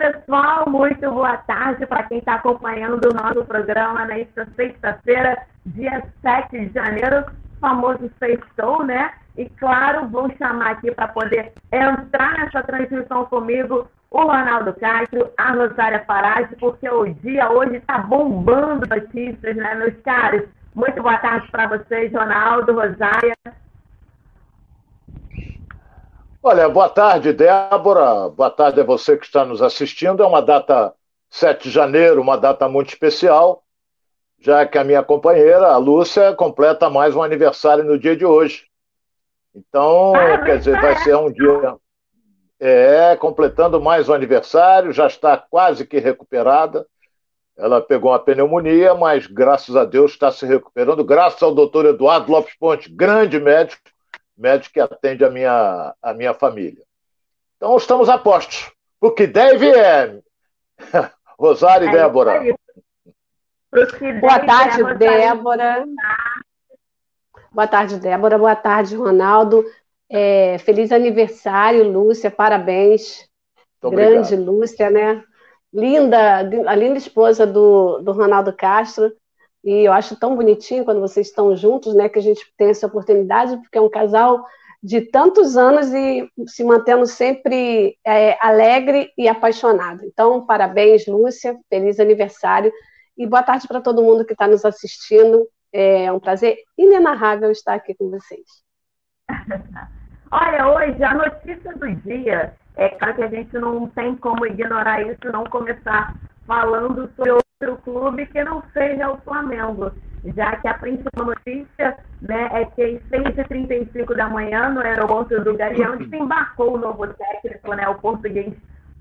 pessoal, muito boa tarde para quem está acompanhando o nosso programa nesta sexta-feira, dia 7 de janeiro, famoso sextou, né? E claro, vou chamar aqui para poder entrar nessa transmissão comigo o Ronaldo Castro, a Rosária Farage, porque o dia hoje está bombando notícias, né, meus caros? Muito boa tarde para vocês, Ronaldo, Rosária. Olha, boa tarde, Débora. Boa tarde a você que está nos assistindo. É uma data 7 de janeiro, uma data muito especial, já que a minha companheira, a Lúcia, completa mais um aniversário no dia de hoje. Então, ah, quer dizer, vai ser um dia. É, completando mais um aniversário, já está quase que recuperada. Ela pegou uma pneumonia, mas graças a Deus está se recuperando, graças ao doutor Eduardo Lopes Ponte, grande médico, médico que atende a minha, a minha família. Então estamos a postos. O que deve é. Rosário e é Débora. Boa tarde, Débora. Boa tarde, Débora. Boa tarde, Ronaldo. É, feliz aniversário, Lúcia. Parabéns. Grande Lúcia, né? Linda, a linda esposa do, do Ronaldo Castro. E eu acho tão bonitinho quando vocês estão juntos, né? Que a gente tem essa oportunidade, porque é um casal de tantos anos e se mantendo sempre é, alegre e apaixonado. Então, parabéns, Lúcia, feliz aniversário e boa tarde para todo mundo que está nos assistindo. É um prazer inenarrável estar aqui com vocês. Olha, hoje a notícia do dia é claro que a gente não tem como ignorar isso, não começar falando sobre outro clube que não seja o Flamengo, já que a principal notícia né, é que às 6h35 da manhã, no aeroporto do Galeão, desembarcou o novo técnico, né, o português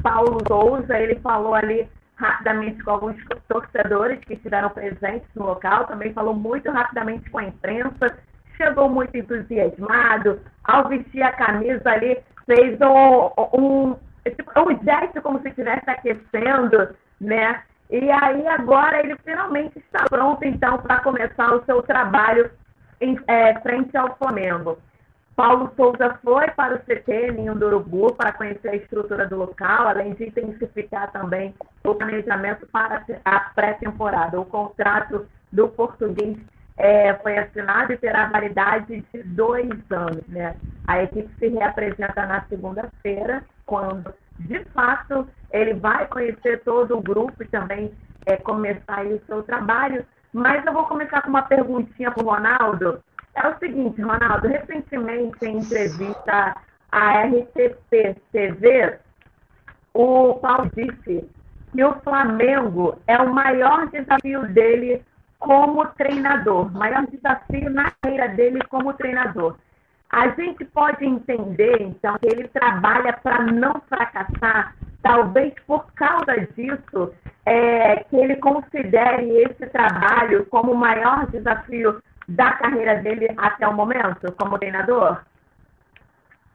Paulo Souza. Ele falou ali rapidamente com alguns torcedores que estiveram presentes no local, também falou muito rapidamente com a imprensa, chegou muito entusiasmado, ao vestir a camisa ali, fez um, um, um gesto como se estivesse aquecendo, né? E aí agora ele finalmente está pronto, então, para começar o seu trabalho em é, frente ao Flamengo. Paulo Souza foi para o CT Ninho do Urubu para conhecer a estrutura do local, além de intensificar também o planejamento para a pré-temporada. O contrato do português é, foi assinado e terá validade de dois anos. Né? A equipe se reapresenta na segunda-feira, quando, de fato, ele vai conhecer todo o grupo e também é, começar o seu trabalho. Mas eu vou começar com uma perguntinha para o Ronaldo é o seguinte, Ronaldo, recentemente em entrevista à RTP TV, o Paulo disse que o Flamengo é o maior desafio dele como treinador, maior desafio na carreira dele como treinador. A gente pode entender, então, que ele trabalha para não fracassar, talvez por causa disso, é, que ele considere esse trabalho como o maior desafio da carreira dele até o momento como treinador?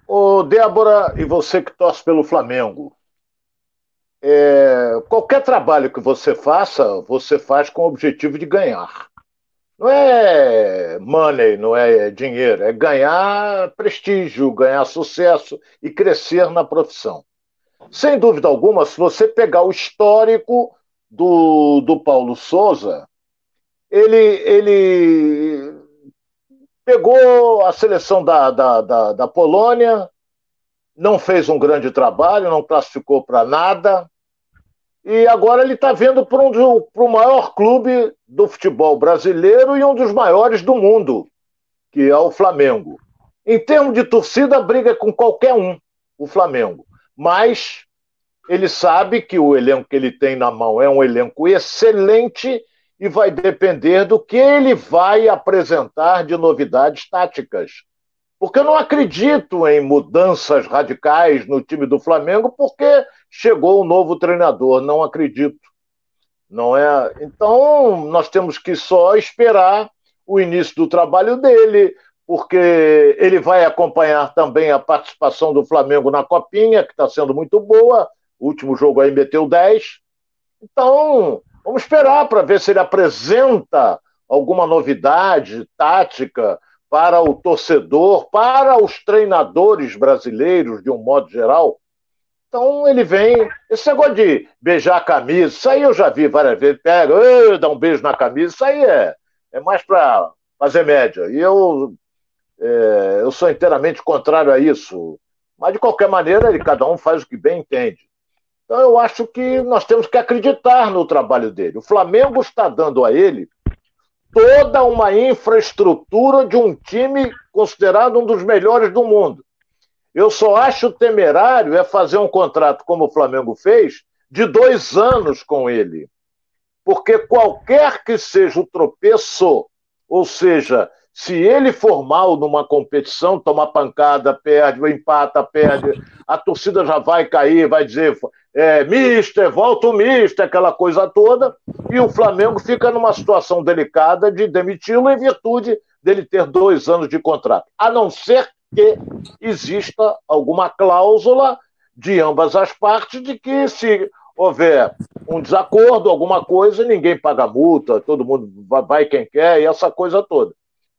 Ô, Débora, e você que torce pelo Flamengo, é, qualquer trabalho que você faça, você faz com o objetivo de ganhar. Não é money, não é dinheiro, é ganhar prestígio, ganhar sucesso e crescer na profissão. Sem dúvida alguma, se você pegar o histórico do, do Paulo Souza, ele, ele pegou a seleção da, da, da, da Polônia, não fez um grande trabalho, não classificou para nada, e agora ele está vendo para um, o maior clube do futebol brasileiro e um dos maiores do mundo, que é o Flamengo. Em termos de torcida, briga com qualquer um, o Flamengo. Mas ele sabe que o elenco que ele tem na mão é um elenco excelente e vai depender do que ele vai apresentar de novidades táticas. Porque eu não acredito em mudanças radicais no time do Flamengo, porque chegou um novo treinador, não acredito. Não é? Então, nós temos que só esperar o início do trabalho dele, porque ele vai acompanhar também a participação do Flamengo na Copinha, que está sendo muito boa. O último jogo aí meteu 10. Então, Vamos esperar para ver se ele apresenta alguma novidade tática para o torcedor, para os treinadores brasileiros, de um modo geral. Então ele vem. Esse negócio de beijar a camisa, isso aí eu já vi várias vezes. Pega, dá um beijo na camisa, isso aí é, é mais para fazer média. E eu, é, eu sou inteiramente contrário a isso. Mas, de qualquer maneira, ele, cada um faz o que bem entende. Então, eu acho que nós temos que acreditar no trabalho dele. O Flamengo está dando a ele toda uma infraestrutura de um time considerado um dos melhores do mundo. Eu só acho temerário é fazer um contrato como o Flamengo fez, de dois anos com ele. Porque qualquer que seja o tropeço, ou seja, se ele for mal numa competição, toma pancada, perde, empata, perde, a torcida já vai cair, vai dizer, é, mister, volta o mister, aquela coisa toda, e o Flamengo fica numa situação delicada de demiti-lo em virtude dele ter dois anos de contrato. A não ser que exista alguma cláusula de ambas as partes de que se houver um desacordo, alguma coisa, ninguém paga multa, todo mundo vai quem quer e essa coisa toda.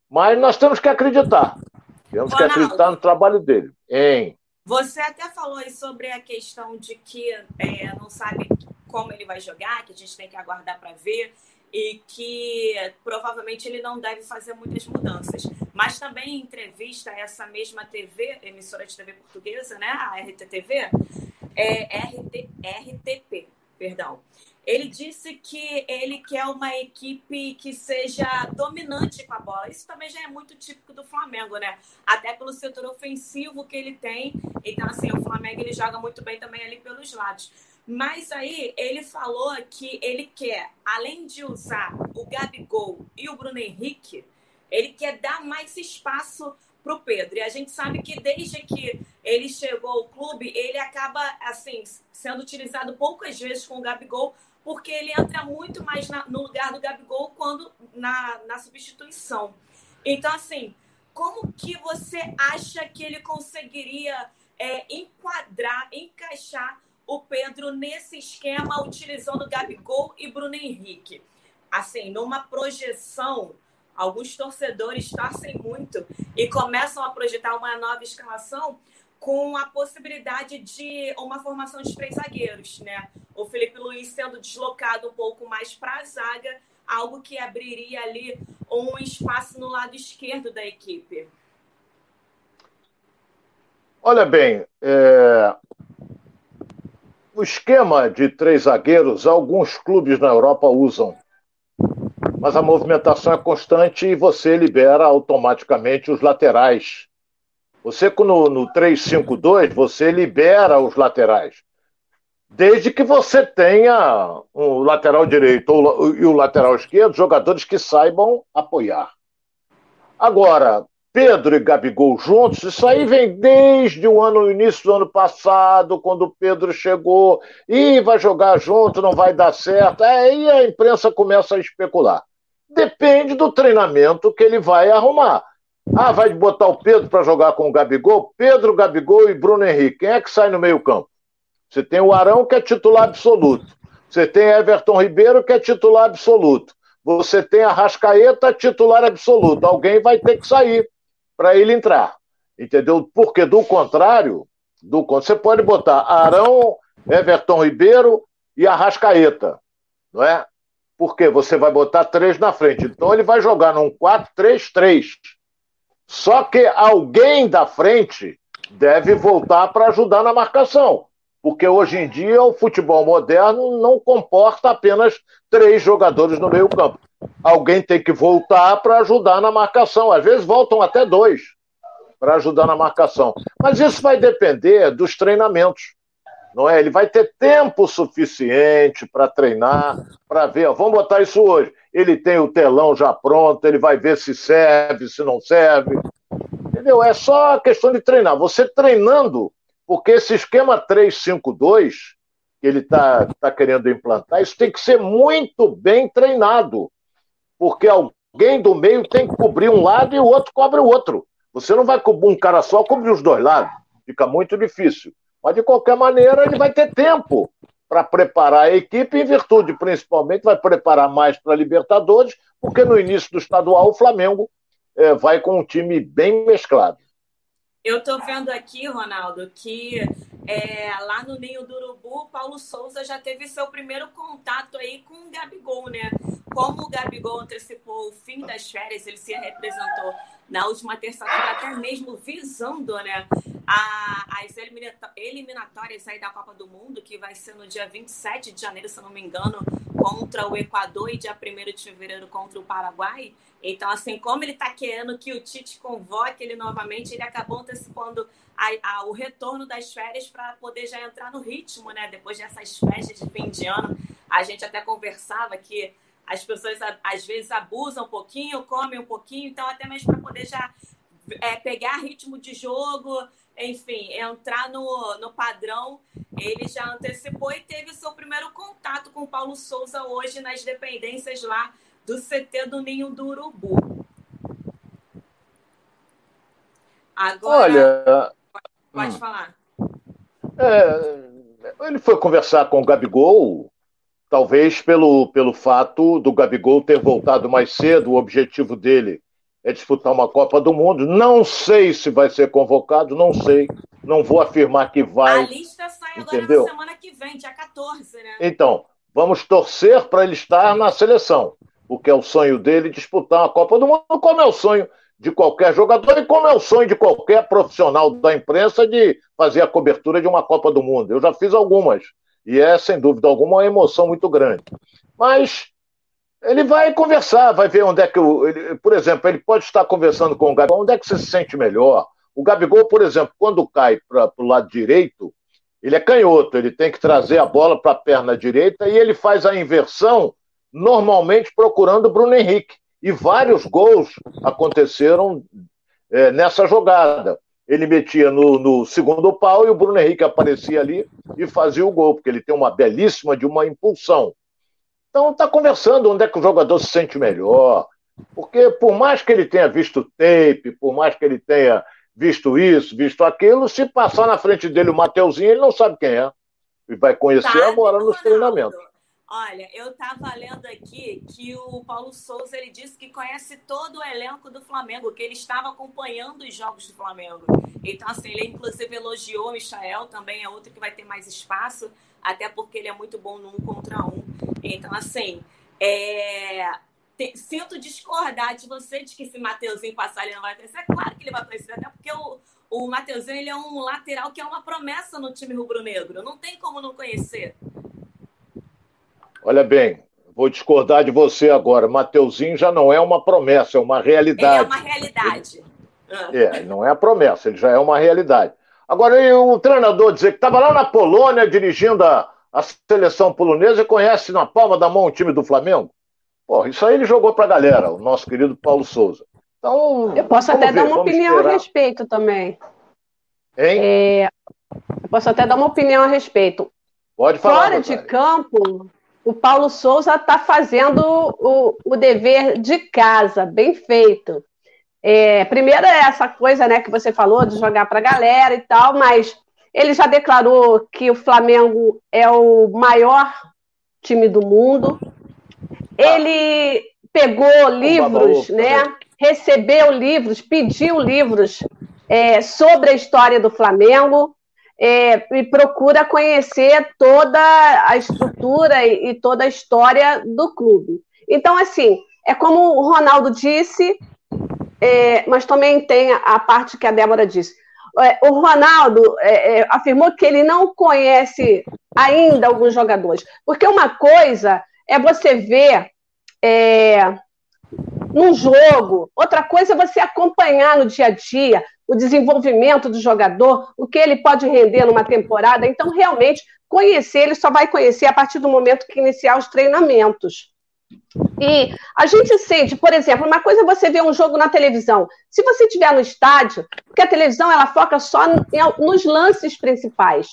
Mas nós temos que acreditar. Temos Ronaldo, que acreditar no trabalho dele. Hein? Você até falou aí sobre a questão de que é, não sabe como ele vai jogar, que a gente tem que aguardar para ver e que provavelmente ele não deve fazer muitas mudanças. Mas também em entrevista a essa mesma TV, emissora de TV portuguesa, né, a RTTV, é, RT, RTP, perdão, ele disse que ele quer uma equipe que seja dominante com a bola. Isso também já é muito típico do Flamengo, né? Até pelo setor ofensivo que ele tem. Então, assim, o Flamengo ele joga muito bem também ali pelos lados. Mas aí ele falou que ele quer, além de usar o Gabigol e o Bruno Henrique, ele quer dar mais espaço para o Pedro. E a gente sabe que desde que ele chegou ao clube, ele acaba assim sendo utilizado poucas vezes com o Gabigol, porque ele entra muito mais na, no lugar do Gabigol quando na, na substituição. Então, assim, como que você acha que ele conseguiria é, enquadrar, encaixar o Pedro nesse esquema utilizando Gabigol e Bruno Henrique? Assim, numa projeção, alguns torcedores torcem muito e começam a projetar uma nova escalação com a possibilidade de uma formação de três zagueiros, né? O Felipe Luiz sendo deslocado um pouco mais para a zaga, algo que abriria ali um espaço no lado esquerdo da equipe. Olha bem, é... o esquema de três zagueiros, alguns clubes na Europa usam, mas a movimentação é constante e você libera automaticamente os laterais você, no, no 3-5-2, você libera os laterais. Desde que você tenha o lateral direito e o lateral esquerdo, jogadores que saibam apoiar. Agora, Pedro e Gabigol juntos, isso aí vem desde o ano, início do ano passado, quando o Pedro chegou, e vai jogar junto, não vai dar certo. Aí a imprensa começa a especular. Depende do treinamento que ele vai arrumar. Ah, vai botar o Pedro para jogar com o Gabigol? Pedro, Gabigol e Bruno Henrique. Quem é que sai no meio-campo? Você tem o Arão, que é titular absoluto. Você tem Everton Ribeiro, que é titular absoluto. Você tem a Rascaeta, titular absoluto. Alguém vai ter que sair para ele entrar. Entendeu? Porque do contrário, do você pode botar Arão, Everton Ribeiro e a Rascaeta, não é? Porque você vai botar três na frente. Então ele vai jogar num 4-3-3 só que alguém da frente deve voltar para ajudar na marcação. Porque hoje em dia o futebol moderno não comporta apenas três jogadores no meio-campo. Alguém tem que voltar para ajudar na marcação. Às vezes voltam até dois para ajudar na marcação. Mas isso vai depender dos treinamentos. Não é? Ele vai ter tempo suficiente para treinar, para ver. Vamos botar isso hoje ele tem o telão já pronto, ele vai ver se serve, se não serve. Entendeu? É só questão de treinar. Você treinando, porque esse esquema 352 que ele está tá querendo implantar, isso tem que ser muito bem treinado. Porque alguém do meio tem que cobrir um lado e o outro cobre o outro. Você não vai cobrir um cara só, cobrir os dois lados. Fica muito difícil. Mas, de qualquer maneira, ele vai ter tempo para preparar a equipe, em virtude, principalmente, vai preparar mais para a Libertadores, porque no início do estadual o Flamengo é, vai com um time bem mesclado. Eu estou vendo aqui, Ronaldo, que é, lá no Ninho do Urubu, Paulo Souza já teve seu primeiro contato aí com o Gabigol, né? Como o Gabigol antecipou o fim das férias, ele se representou na última terça-feira, até mesmo visando né, a, as eliminatórias aí da Copa do Mundo, que vai ser no dia 27 de janeiro, se eu não me engano, contra o Equador e dia 1 de fevereiro contra o Paraguai. Então, assim, como ele está querendo que o Tite convoque ele novamente, ele acabou antecipando a, a, o retorno das férias para poder já entrar no ritmo, né? Depois dessas festas de fim de ano. A gente até conversava que as pessoas às vezes abusam um pouquinho, comem um pouquinho, então até mesmo para poder já é, pegar ritmo de jogo, enfim, entrar no, no padrão, ele já antecipou e teve seu primeiro contato com o Paulo Souza hoje nas dependências lá do CT do Ninho do Urubu. Agora, Olha, pode hum. falar. É, ele foi conversar com o Gabigol Talvez pelo, pelo fato do Gabigol ter voltado mais cedo, o objetivo dele é disputar uma Copa do Mundo. Não sei se vai ser convocado, não sei. Não vou afirmar que vai. A lista sai agora entendeu? na semana que vem, dia 14, né? Então, vamos torcer para ele estar na seleção, porque é o sonho dele disputar uma Copa do Mundo, como é o sonho de qualquer jogador e como é o sonho de qualquer profissional da imprensa de fazer a cobertura de uma Copa do Mundo. Eu já fiz algumas. E é, sem dúvida alguma, uma emoção muito grande. Mas ele vai conversar, vai ver onde é que. O, ele, por exemplo, ele pode estar conversando com o Gabigol, onde é que você se sente melhor. O Gabigol, por exemplo, quando cai para o lado direito, ele é canhoto, ele tem que trazer a bola para a perna direita e ele faz a inversão, normalmente procurando o Bruno Henrique. E vários gols aconteceram é, nessa jogada ele metia no, no, segundo pau e o Bruno Henrique aparecia ali e fazia o gol, porque ele tem uma belíssima de uma impulsão. Então está conversando onde é que o jogador se sente melhor. Porque por mais que ele tenha visto tape, por mais que ele tenha visto isso, visto aquilo, se passar na frente dele o Mateuzinho, ele não sabe quem é. E vai conhecer tá, agora nos treinamentos. Olha, eu estava lendo aqui que o Paulo Souza ele disse que conhece todo o elenco do Flamengo, que ele estava acompanhando os jogos do Flamengo. Então, assim, ele inclusive elogiou o Michael, também é outro que vai ter mais espaço, até porque ele é muito bom no um contra um. Então, assim, é... Sinto discordar de você de que esse Mateuzinho passar ele não vai conhecer. É claro que ele vai conhecer, até porque o, o Mateuzinho ele é um lateral que é uma promessa no time rubro-negro. Não tem como não conhecer. Olha bem, vou discordar de você agora. Mateuzinho já não é uma promessa, é uma realidade. é uma realidade. Ele, é, não é a promessa, ele já é uma realidade. Agora, o treinador dizer que estava lá na Polônia dirigindo a, a seleção polonesa e conhece na palma da mão o time do Flamengo? Pô, isso aí ele jogou para a galera, o nosso querido Paulo Souza. Então, eu posso até ver, dar uma opinião esperar. a respeito também. Hein? É, eu posso até dar uma opinião a respeito. Pode falar. Fora de campo, o Paulo Souza está fazendo o, o, dever de casa, bem feito. É, primeiro é essa coisa né, que você falou de jogar para a galera e tal, mas ele já declarou que o Flamengo é o maior time do mundo. Ele pegou livros, né? Recebeu livros, pediu livros é, sobre a história do Flamengo é, e procura conhecer toda a estrutura e, e, toda a história do clube. Então, assim, é como o Ronaldo disse, é, mas também tem a parte que a Débora disse. É, o Ronaldo é, é, afirmou que ele não conhece ainda alguns jogadores, porque uma coisa é você ver é, num jogo, outra coisa é você acompanhar no dia a dia o desenvolvimento do jogador, o que ele pode render numa temporada. Então, realmente, conhecer, ele só vai conhecer a partir do momento que iniciar os treinamentos. E a gente sente, por exemplo, uma coisa é você ver um jogo na televisão. Se você estiver no estádio, porque a televisão ela foca só nos lances principais.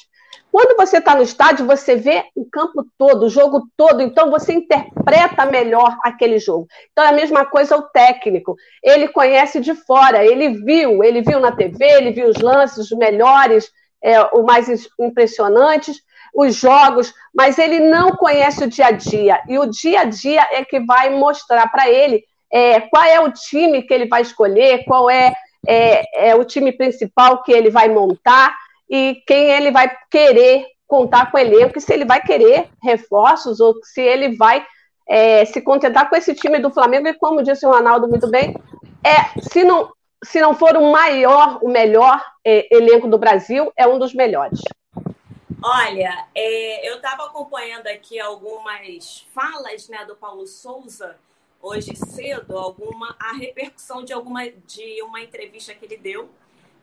Quando você está no estádio, você vê o campo todo, o jogo todo, então você interpreta melhor aquele jogo. Então é a mesma coisa o técnico. Ele conhece de fora, ele viu, ele viu na TV, ele viu os lances, os melhores, é, os mais impressionantes, os jogos, mas ele não conhece o dia a dia. E o dia a dia é que vai mostrar para ele é, qual é o time que ele vai escolher, qual é, é, é o time principal que ele vai montar. E quem ele vai querer contar com o elenco, se ele vai querer reforços ou se ele vai é, se contentar com esse time do Flamengo, e como disse o Ronaldo muito bem, é se não, se não for o maior, o melhor é, elenco do Brasil, é um dos melhores. Olha, é, eu estava acompanhando aqui algumas falas né, do Paulo Souza hoje cedo, alguma a repercussão de alguma de uma entrevista que ele deu,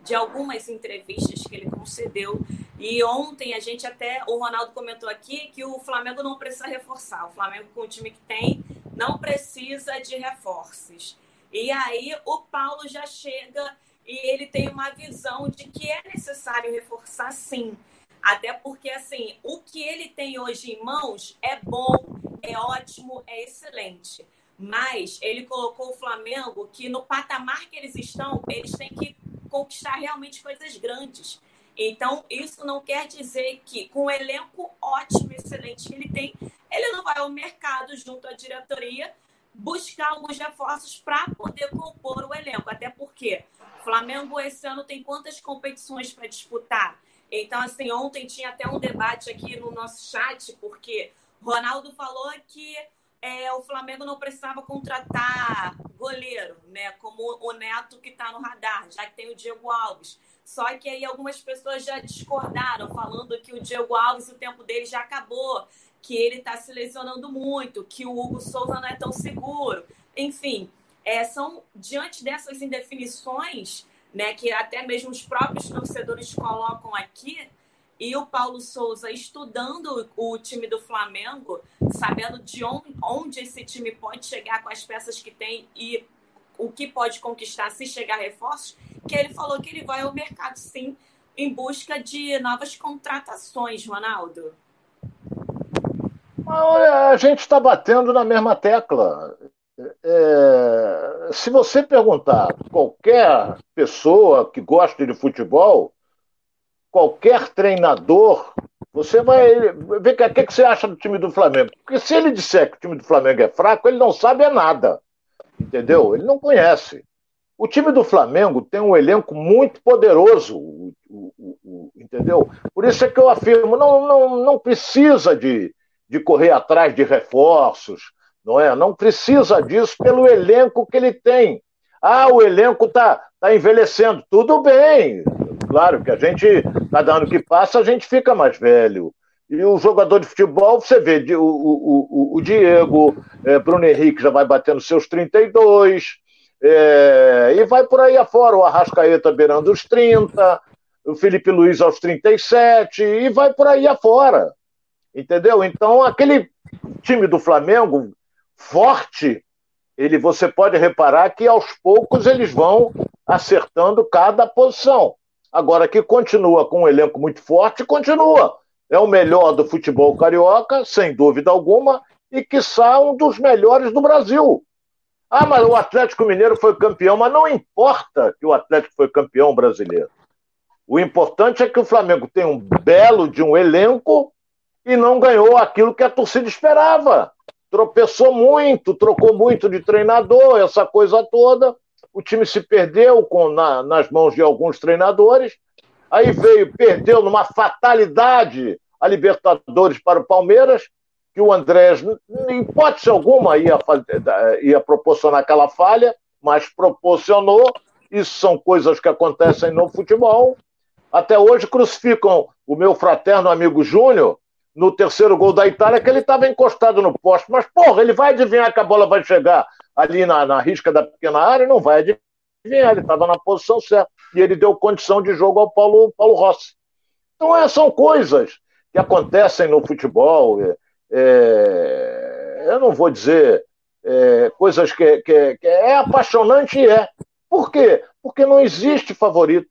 de algumas entrevistas que ele concedeu. E ontem a gente até o Ronaldo comentou aqui que o Flamengo não precisa reforçar. O Flamengo com o time que tem não precisa de reforços. E aí o Paulo já chega e ele tem uma visão de que é necessário reforçar sim até porque, assim, o que ele tem hoje em mãos é bom, é ótimo, é excelente. Mas ele colocou o Flamengo que no patamar que eles estão, eles têm que conquistar realmente coisas grandes. Então, isso não quer dizer que, com o elenco ótimo, excelente que ele tem, ele não vai ao mercado junto à diretoria buscar alguns reforços para poder compor o elenco. Até porque Flamengo esse ano tem quantas competições para disputar? Então, assim, ontem tinha até um debate aqui no nosso chat, porque Ronaldo falou que é, o Flamengo não precisava contratar goleiro, né? Como o Neto que está no radar, já que tem o Diego Alves. Só que aí algumas pessoas já discordaram, falando que o Diego Alves, o tempo dele já acabou, que ele está se lesionando muito, que o Hugo Souza não é tão seguro. Enfim, é, são diante dessas indefinições né, que até mesmo os próprios torcedores colocam aqui, e o Paulo Souza estudando o time do Flamengo, sabendo de onde, esse time pode chegar com as peças que tem e o que pode conquistar se chegar reforços, que ele falou que ele vai ao mercado sim em busca de novas contratações, Ronaldo. A gente está batendo na mesma tecla é, se você perguntar qualquer pessoa que gosta de futebol, qualquer treinador, você vai ver o que, que você acha do time do Flamengo. Porque se ele disser que o time do Flamengo é fraco, ele não sabe é nada. Entendeu? Ele não conhece. O time do Flamengo tem um elenco muito poderoso, o, o, o, entendeu? Por isso é que eu afirmo, não, não, não precisa de, de correr atrás de reforços, não é? Não precisa disso pelo elenco que ele tem. Ah, o elenco está tá envelhecendo. Tudo bem. Claro que a gente, cada ano que passa, a gente fica mais velho. E o jogador de futebol, você vê, o, o, o, o Diego, é, Bruno Henrique já vai batendo seus 32, é, e vai por aí afora. O Arrascaeta beirando os 30, o Felipe Luiz aos 37, e vai por aí afora. Entendeu? Então, aquele time do Flamengo forte, ele você pode reparar que aos poucos eles vão acertando cada posição. Agora que continua com um elenco muito forte, continua. É o melhor do futebol carioca, sem dúvida alguma, e que um dos melhores do Brasil. Ah, mas o Atlético Mineiro foi campeão, mas não importa que o Atlético foi campeão brasileiro. O importante é que o Flamengo tem um belo de um elenco e não ganhou aquilo que a torcida esperava tropeçou muito, trocou muito de treinador, essa coisa toda. O time se perdeu com, na, nas mãos de alguns treinadores. Aí veio, perdeu numa fatalidade a Libertadores para o Palmeiras, que o Andrés, em hipótese alguma, ia, ia proporcionar aquela falha, mas proporcionou. Isso são coisas que acontecem no futebol. Até hoje crucificam o meu fraterno amigo Júnior, no terceiro gol da Itália que ele estava encostado no poste. Mas, porra, ele vai adivinhar que a bola vai chegar ali na, na risca da pequena área? Não vai adivinhar, ele estava na posição certa. E ele deu condição de jogo ao Paulo, Paulo Rossi. Então, é, são coisas que acontecem no futebol. É, é, eu não vou dizer é, coisas que, que, que é apaixonante, é. Por quê? Porque não existe favorito.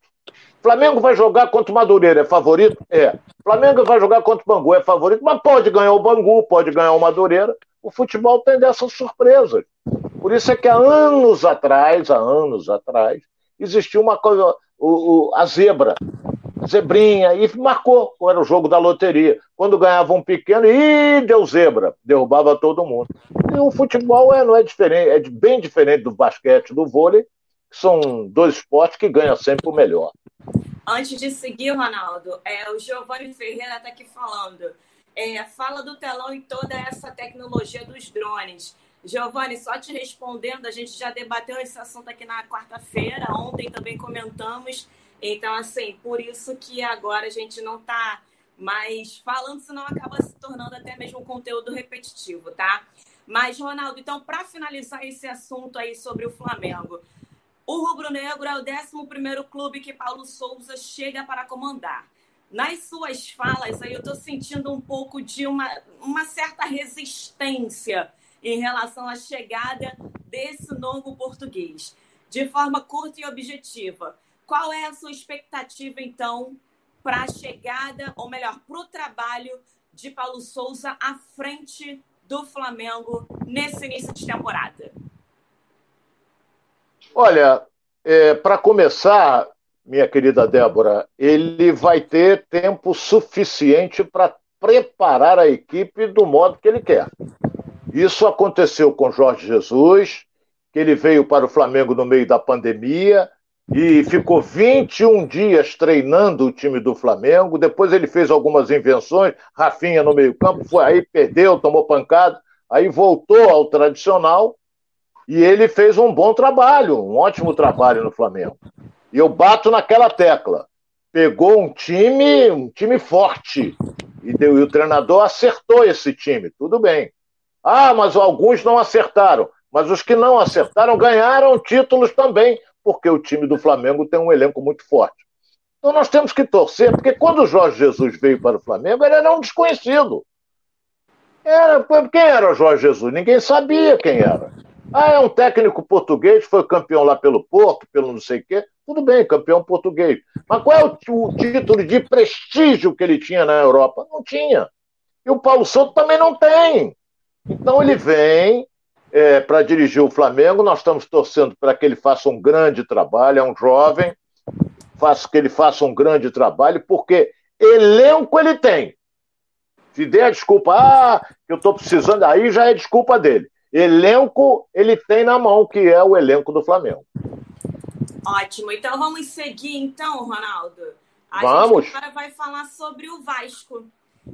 Flamengo vai jogar contra o Madureira, é favorito? É. Flamengo vai jogar contra o Bangu, é favorito, mas pode ganhar o Bangu, pode ganhar o Madureira. O futebol tem dessas surpresas. Por isso é que há anos atrás, há anos atrás, existiu uma coisa, o, o, a zebra, zebrinha, e marcou, era o jogo da loteria. Quando ganhava um pequeno, e deu zebra, derrubava todo mundo. E o futebol é, não é diferente, é bem diferente do basquete, do vôlei, que são dois esportes que ganham sempre o melhor. Antes de seguir, Ronaldo, é, o Giovanni Ferreira está aqui falando. É, fala do telão e toda essa tecnologia dos drones. Giovanni, só te respondendo, a gente já debateu esse assunto aqui na quarta-feira, ontem também comentamos. Então, assim, por isso que agora a gente não está mais falando, senão acaba se tornando até mesmo um conteúdo repetitivo, tá? Mas, Ronaldo, então, para finalizar esse assunto aí sobre o Flamengo, o Rubro Negro é o 11 clube que Paulo Souza chega para comandar. Nas suas falas, aí eu estou sentindo um pouco de uma, uma certa resistência em relação à chegada desse novo português. De forma curta e objetiva, qual é a sua expectativa, então, para a chegada, ou melhor, para o trabalho de Paulo Souza à frente do Flamengo nesse início de temporada? Olha, é, para começar, minha querida Débora, ele vai ter tempo suficiente para preparar a equipe do modo que ele quer. Isso aconteceu com Jorge Jesus, que ele veio para o Flamengo no meio da pandemia e ficou 21 dias treinando o time do Flamengo. Depois ele fez algumas invenções, Rafinha no meio-campo, foi aí, perdeu, tomou pancada, aí voltou ao tradicional e ele fez um bom trabalho, um ótimo trabalho no Flamengo. E eu bato naquela tecla. Pegou um time, um time forte. E, deu, e o treinador acertou esse time, tudo bem. Ah, mas alguns não acertaram. Mas os que não acertaram ganharam títulos também, porque o time do Flamengo tem um elenco muito forte. Então nós temos que torcer, porque quando o Jorge Jesus veio para o Flamengo, ele era um desconhecido. Era, quem era o Jorge Jesus? Ninguém sabia quem era. Ah, é um técnico português, foi campeão lá pelo Porto, pelo não sei o quê. Tudo bem, campeão português. Mas qual é o, o título de prestígio que ele tinha na Europa? Não tinha. E o Paulo Souto também não tem. Então ele vem, é, para dirigir o Flamengo. Nós estamos torcendo para que ele faça um grande trabalho. É um jovem, faço que ele faça um grande trabalho, porque elenco ele tem. Se der a desculpa, ah, eu estou precisando, aí já é desculpa dele. Elenco ele tem na mão, que é o elenco do Flamengo. Ótimo. Então vamos seguir, então, Ronaldo. A vamos. gente agora vai falar sobre o Vasco.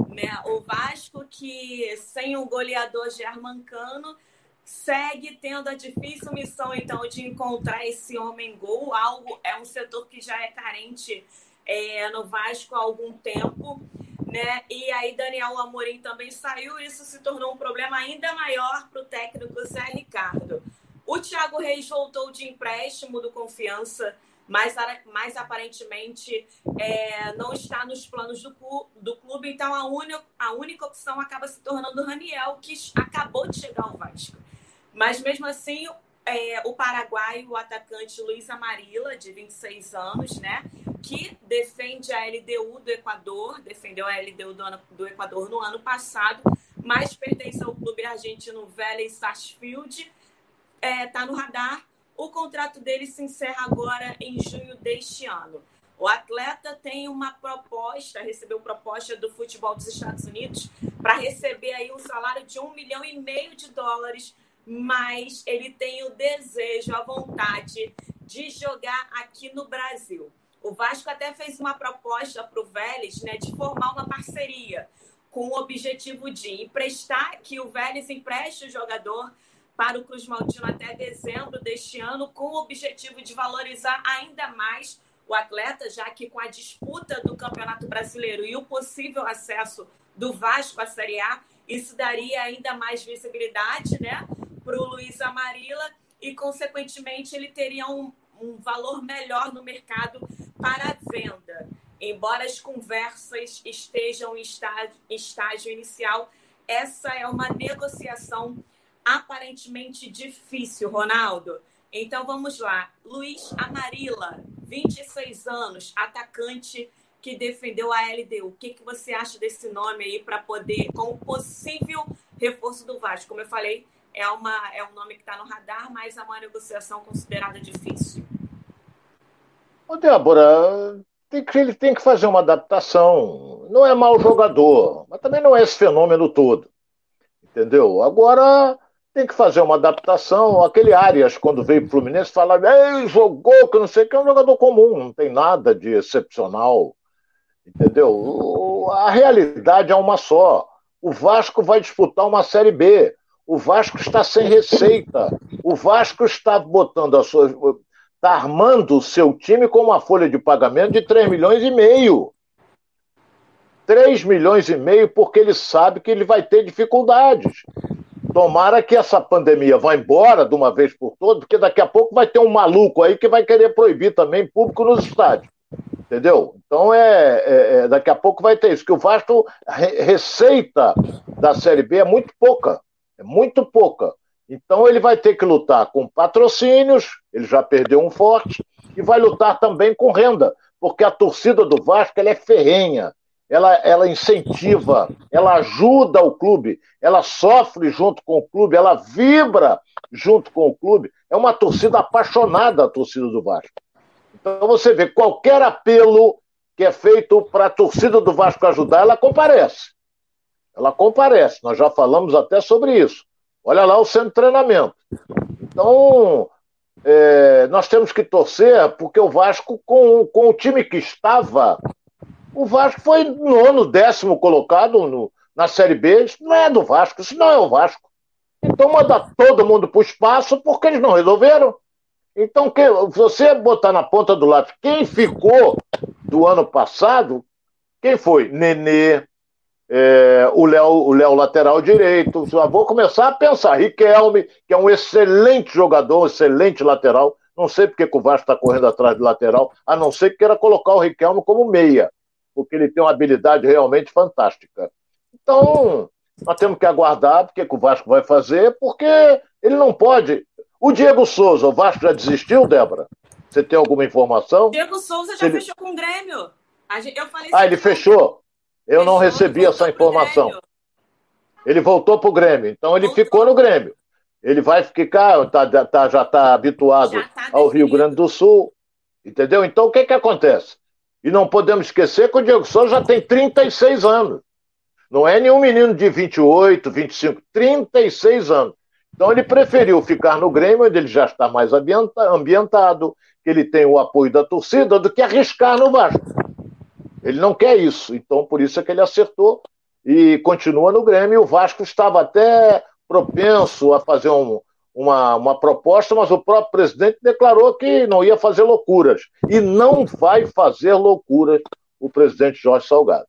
Né? O Vasco que sem o goleador Germancano segue tendo a difícil missão, então, de encontrar esse homem gol. Algo é um setor que já é carente é, no Vasco há algum tempo. Né? E aí Daniel Amorim também saiu, isso se tornou um problema ainda maior para o técnico Zé Ricardo. O Thiago Reis voltou de empréstimo do Confiança, mas, mas aparentemente é, não está nos planos do, do clube, então a, única a única opção acaba se tornando o Raniel, que acabou de chegar ao Vasco. Mas mesmo assim, é, o paraguaio, o atacante Luiz Amarilla, de 26 anos, né? Que defende a LDU do Equador, defendeu a LDU do, ano, do Equador no ano passado, mas pertence ao clube argentino Vélez Sarsfield, está é, tá no radar. O contrato dele se encerra agora em junho deste ano. O atleta tem uma proposta, recebeu proposta do futebol dos Estados Unidos para receber aí um salário de um milhão e meio de dólares mas ele tem o desejo, a vontade de jogar aqui no Brasil. O Vasco até fez uma proposta para o Vélez né, de formar uma parceria com o objetivo de emprestar, que o Vélez empreste o jogador para o Cruz Maltino até dezembro deste ano, com o objetivo de valorizar ainda mais o atleta, já que com a disputa do Campeonato Brasileiro e o possível acesso do Vasco à Série A, isso daria ainda mais visibilidade, né? para o Luiz Amarilla e, consequentemente, ele teria um, um valor melhor no mercado para a venda. Embora as conversas estejam em estágio, estágio inicial, essa é uma negociação aparentemente difícil, Ronaldo. Então vamos lá. Luiz Amarilla, 26 anos, atacante que defendeu a LDU. O que, que você acha desse nome aí para poder, como possível reforço do Vasco? Como eu falei, é, uma, é um nome que está no radar, mas é uma negociação considerada difícil. Ô, Débora, tem que, ele tem que fazer uma adaptação. Não é mau jogador, mas também não é esse fenômeno todo. Entendeu? Agora, tem que fazer uma adaptação. Aquele Arias, quando veio para o Fluminense, falava, ei, jogou, que não sei o que, é um jogador comum, não tem nada de excepcional. Entendeu? A realidade é uma só. O Vasco vai disputar uma Série B. O Vasco está sem receita. O Vasco está botando a sua. está armando o seu time com uma folha de pagamento de 3 milhões e meio. 3 milhões e meio, porque ele sabe que ele vai ter dificuldades. Tomara que essa pandemia vá embora de uma vez por todas, porque daqui a pouco vai ter um maluco aí que vai querer proibir também público nos estádios. Entendeu? Então é, é, é daqui a pouco vai ter isso, que o Vasco re receita da Série B é muito pouca, é muito pouca. Então ele vai ter que lutar com patrocínios, ele já perdeu um forte, e vai lutar também com renda, porque a torcida do Vasco ela é ferrenha, ela, ela incentiva, ela ajuda o clube, ela sofre junto com o clube, ela vibra junto com o clube. É uma torcida apaixonada, a torcida do Vasco. Então você vê, qualquer apelo que é feito para a torcida do Vasco ajudar, ela comparece. Ela comparece. Nós já falamos até sobre isso. Olha lá o centro de treinamento. Então, é, nós temos que torcer porque o Vasco, com, com o time que estava, o Vasco foi nono, décimo colocado no, na Série B. Isso não é do Vasco, isso não é o Vasco. Então manda todo mundo para o espaço porque eles não resolveram. Então, que, você botar na ponta do lápis quem ficou do ano passado, quem foi? Nenê, é, o Léo o Léo lateral direito. Vou começar a pensar. Riquelme, que é um excelente jogador, um excelente lateral. Não sei porque o Vasco está correndo atrás de lateral, a não ser que queira colocar o Riquelme como meia porque ele tem uma habilidade realmente fantástica. Então, nós temos que aguardar porque que o Vasco vai fazer, porque ele não pode. O Diego Souza, o Vasco já desistiu, Débora? Você tem alguma informação? Diego Souza já fechou com o Grêmio. Eu falei ah, ele fechou? Eu fechou, não recebi essa informação. Ele voltou para o Grêmio, então ele voltou. ficou no Grêmio. Ele vai ficar, tá, tá, já está habituado já tá ao Rio Grande do Sul, entendeu? Então o que, que acontece? E não podemos esquecer que o Diego Souza já tem 36 anos. Não é nenhum menino de 28, 25, 36 anos. Então ele preferiu ficar no Grêmio, onde ele já está mais ambientado, que ele tem o apoio da torcida, do que arriscar no Vasco. Ele não quer isso. Então por isso é que ele acertou e continua no Grêmio. O Vasco estava até propenso a fazer um, uma, uma proposta, mas o próprio presidente declarou que não ia fazer loucuras. E não vai fazer loucuras o presidente Jorge Salgado.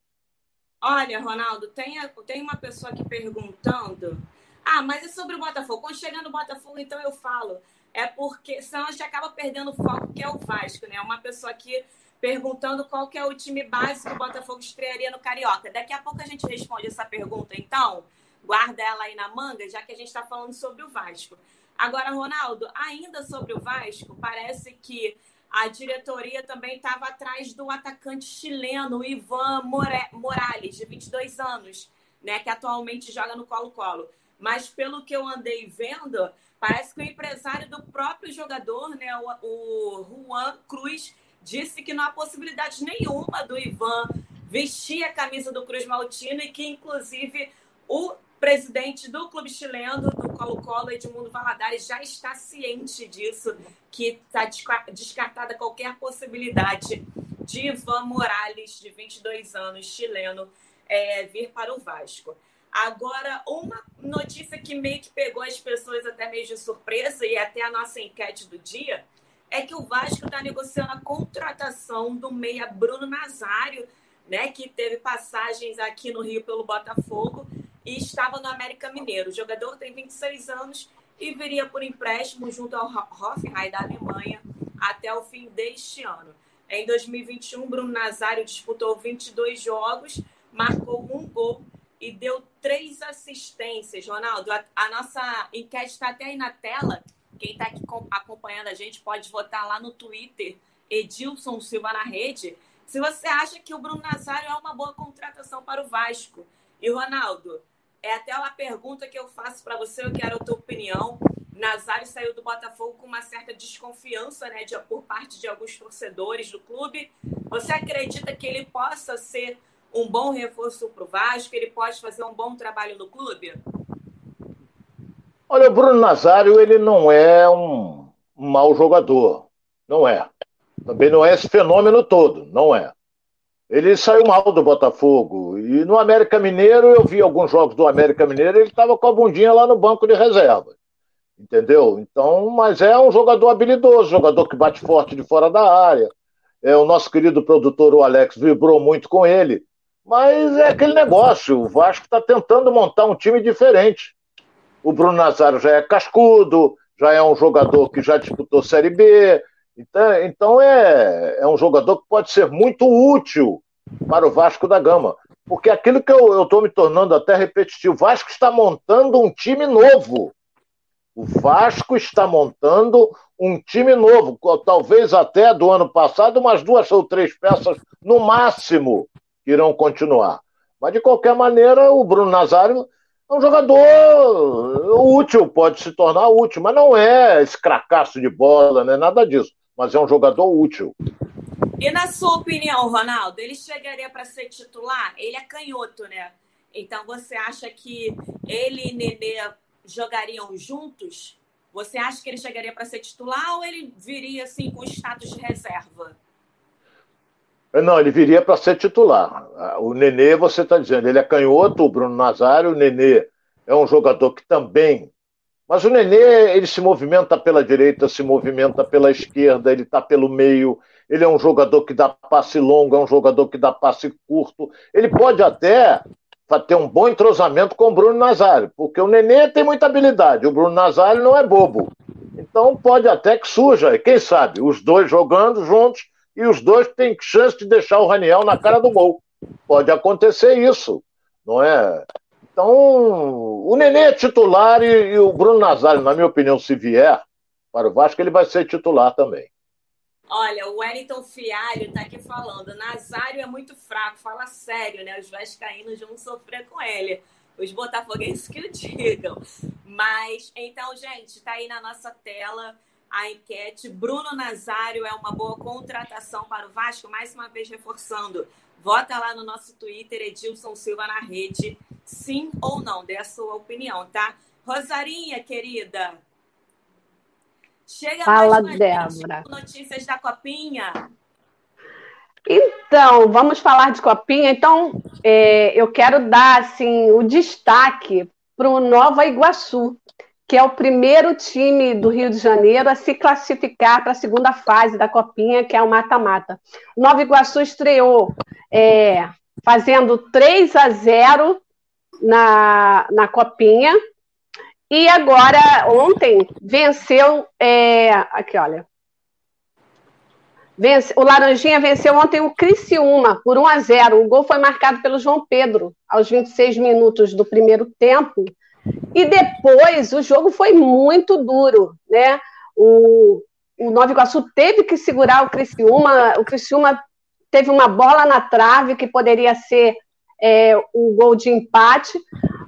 Olha, Ronaldo, tem, tem uma pessoa aqui perguntando. Ah, mas é sobre o Botafogo. Quando chegar no Botafogo, então eu falo. É porque senão a gente acaba perdendo o foco, que é o Vasco, né? Uma pessoa aqui perguntando qual que é o time base que o Botafogo estrearia no Carioca. Daqui a pouco a gente responde essa pergunta, então guarda ela aí na manga, já que a gente está falando sobre o Vasco. Agora, Ronaldo, ainda sobre o Vasco, parece que a diretoria também estava atrás do atacante chileno Ivan More Morales, de 22 anos, né, que atualmente joga no Colo-Colo. Mas pelo que eu andei vendo, parece que o empresário do próprio jogador, né, o, o Juan Cruz, disse que não há possibilidade nenhuma do Ivan vestir a camisa do Cruz Maltino e que, inclusive, o presidente do clube chileno, do Colo-Colo, Edmundo Valadares, já está ciente disso, que está descartada qualquer possibilidade de Ivan Morales, de 22 anos, chileno, é, vir para o Vasco. Agora, uma notícia que meio que pegou as pessoas até meio de surpresa, e até a nossa enquete do dia, é que o Vasco está negociando a contratação do meia Bruno Nazário, né, que teve passagens aqui no Rio pelo Botafogo e estava no América Mineiro. O jogador tem 26 anos e viria por empréstimo junto ao Hoffenheim da Alemanha até o fim deste ano. Em 2021, Bruno Nazário disputou 22 jogos, marcou um gol e deu três assistências. Ronaldo, a, a nossa enquete está até aí na tela. Quem está aqui acompanhando a gente pode votar lá no Twitter, Edilson Silva na rede. Se você acha que o Bruno Nazário é uma boa contratação para o Vasco. E, Ronaldo, é até uma pergunta que eu faço para você, eu quero a tua opinião. Nazário saiu do Botafogo com uma certa desconfiança né, de, por parte de alguns torcedores do clube. Você acredita que ele possa ser um bom reforço para o Vasco? Ele pode fazer um bom trabalho no clube? Olha, o Bruno Nazário, ele não é um, um mau jogador. Não é. Também não é esse fenômeno todo. Não é. Ele saiu mal do Botafogo. E no América Mineiro, eu vi alguns jogos do América Mineiro, ele estava com a bundinha lá no banco de reserva. Entendeu? Então, mas é um jogador habilidoso, jogador que bate forte de fora da área. É, o nosso querido produtor, o Alex, vibrou muito com ele. Mas é aquele negócio, o Vasco está tentando montar um time diferente. O Bruno Nazário já é cascudo, já é um jogador que já disputou Série B. Então, então é, é um jogador que pode ser muito útil para o Vasco da Gama. Porque aquilo que eu estou me tornando até repetitivo, o Vasco está montando um time novo. O Vasco está montando um time novo, talvez até do ano passado, umas duas ou três peças no máximo irão continuar. Mas de qualquer maneira, o Bruno Nazário é um jogador útil, pode se tornar útil, mas não é esse cracaço de bola, não é nada disso. Mas é um jogador útil. E na sua opinião, Ronaldo, ele chegaria para ser titular? Ele é canhoto, né? Então você acha que ele e Nenê jogariam juntos, você acha que ele chegaria para ser titular ou ele viria assim com status de reserva? Não, ele viria para ser titular. O Nenê, você está dizendo, ele é canhoto, o Bruno Nazário, o Nenê é um jogador que também. Mas o Nenê, ele se movimenta pela direita, se movimenta pela esquerda, ele está pelo meio. Ele é um jogador que dá passe longo, é um jogador que dá passe curto. Ele pode até ter um bom entrosamento com o Bruno Nazário, porque o Nenê tem muita habilidade, o Bruno Nazário não é bobo. Então pode até que surja, quem sabe, os dois jogando juntos e os dois têm chance de deixar o Raniel na cara do gol. Pode acontecer isso, não é? Então, o Nenê é titular e, e o Bruno Nazário, na minha opinião, se vier para o Vasco, ele vai ser titular também. Olha, o Wellington Fialho tá aqui falando. Nazário é muito fraco, fala sério, né? Os vascaínos vão sofrer com ele. Os botafoguenses que o digam. Mas, então, gente, tá aí na nossa tela a enquete. Bruno Nazário é uma boa contratação para o Vasco? Mais uma vez reforçando. Vota lá no nosso Twitter, Edilson Silva na rede. Sim ou não? Dê a sua opinião, tá? Rosarinha, querida, Chega Fala, mais Débora. notícias da Copinha. Então, vamos falar de Copinha. Então, é, eu quero dar assim, o destaque para o Nova Iguaçu, que é o primeiro time do Rio de Janeiro a se classificar para a segunda fase da Copinha, que é o mata-mata. Nova Iguaçu estreou é, fazendo 3 a 0 na, na Copinha, e agora, ontem, venceu. É, aqui, olha. Vence, o Laranjinha venceu ontem o Criciúma por 1 a 0. O gol foi marcado pelo João Pedro aos 26 minutos do primeiro tempo. E depois o jogo foi muito duro, né? O, o Nova Iguaçu teve que segurar o Criciúma. O Criciúma teve uma bola na trave que poderia ser é, o gol de empate,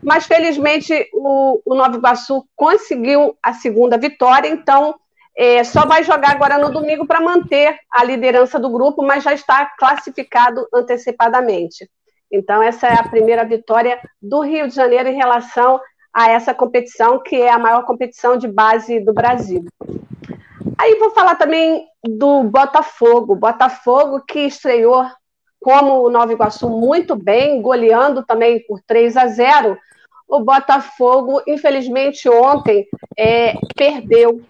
mas felizmente o, o Nova Iguaçu conseguiu a segunda vitória, então é, só vai jogar agora no domingo para manter a liderança do grupo, mas já está classificado antecipadamente. Então, essa é a primeira vitória do Rio de Janeiro em relação a essa competição, que é a maior competição de base do Brasil. Aí vou falar também do Botafogo. Botafogo que estreou como o Nova Iguaçu muito bem, goleando também por 3 a 0, o Botafogo, infelizmente, ontem é, perdeu.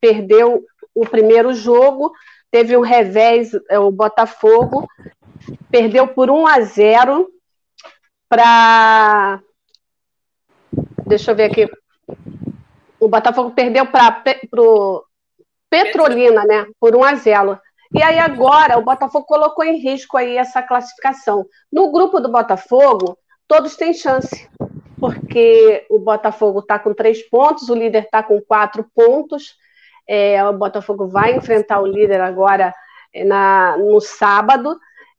Perdeu o primeiro jogo, teve um revés, é, o Botafogo, perdeu por 1 a 0 para. Deixa eu ver aqui. O Botafogo perdeu para o Petrolina, né? Por 1 a 0. E aí agora o Botafogo colocou em risco aí essa classificação. No grupo do Botafogo, todos têm chance porque o Botafogo está com três pontos, o líder está com quatro pontos. É, o Botafogo vai enfrentar o líder agora é, na, no sábado.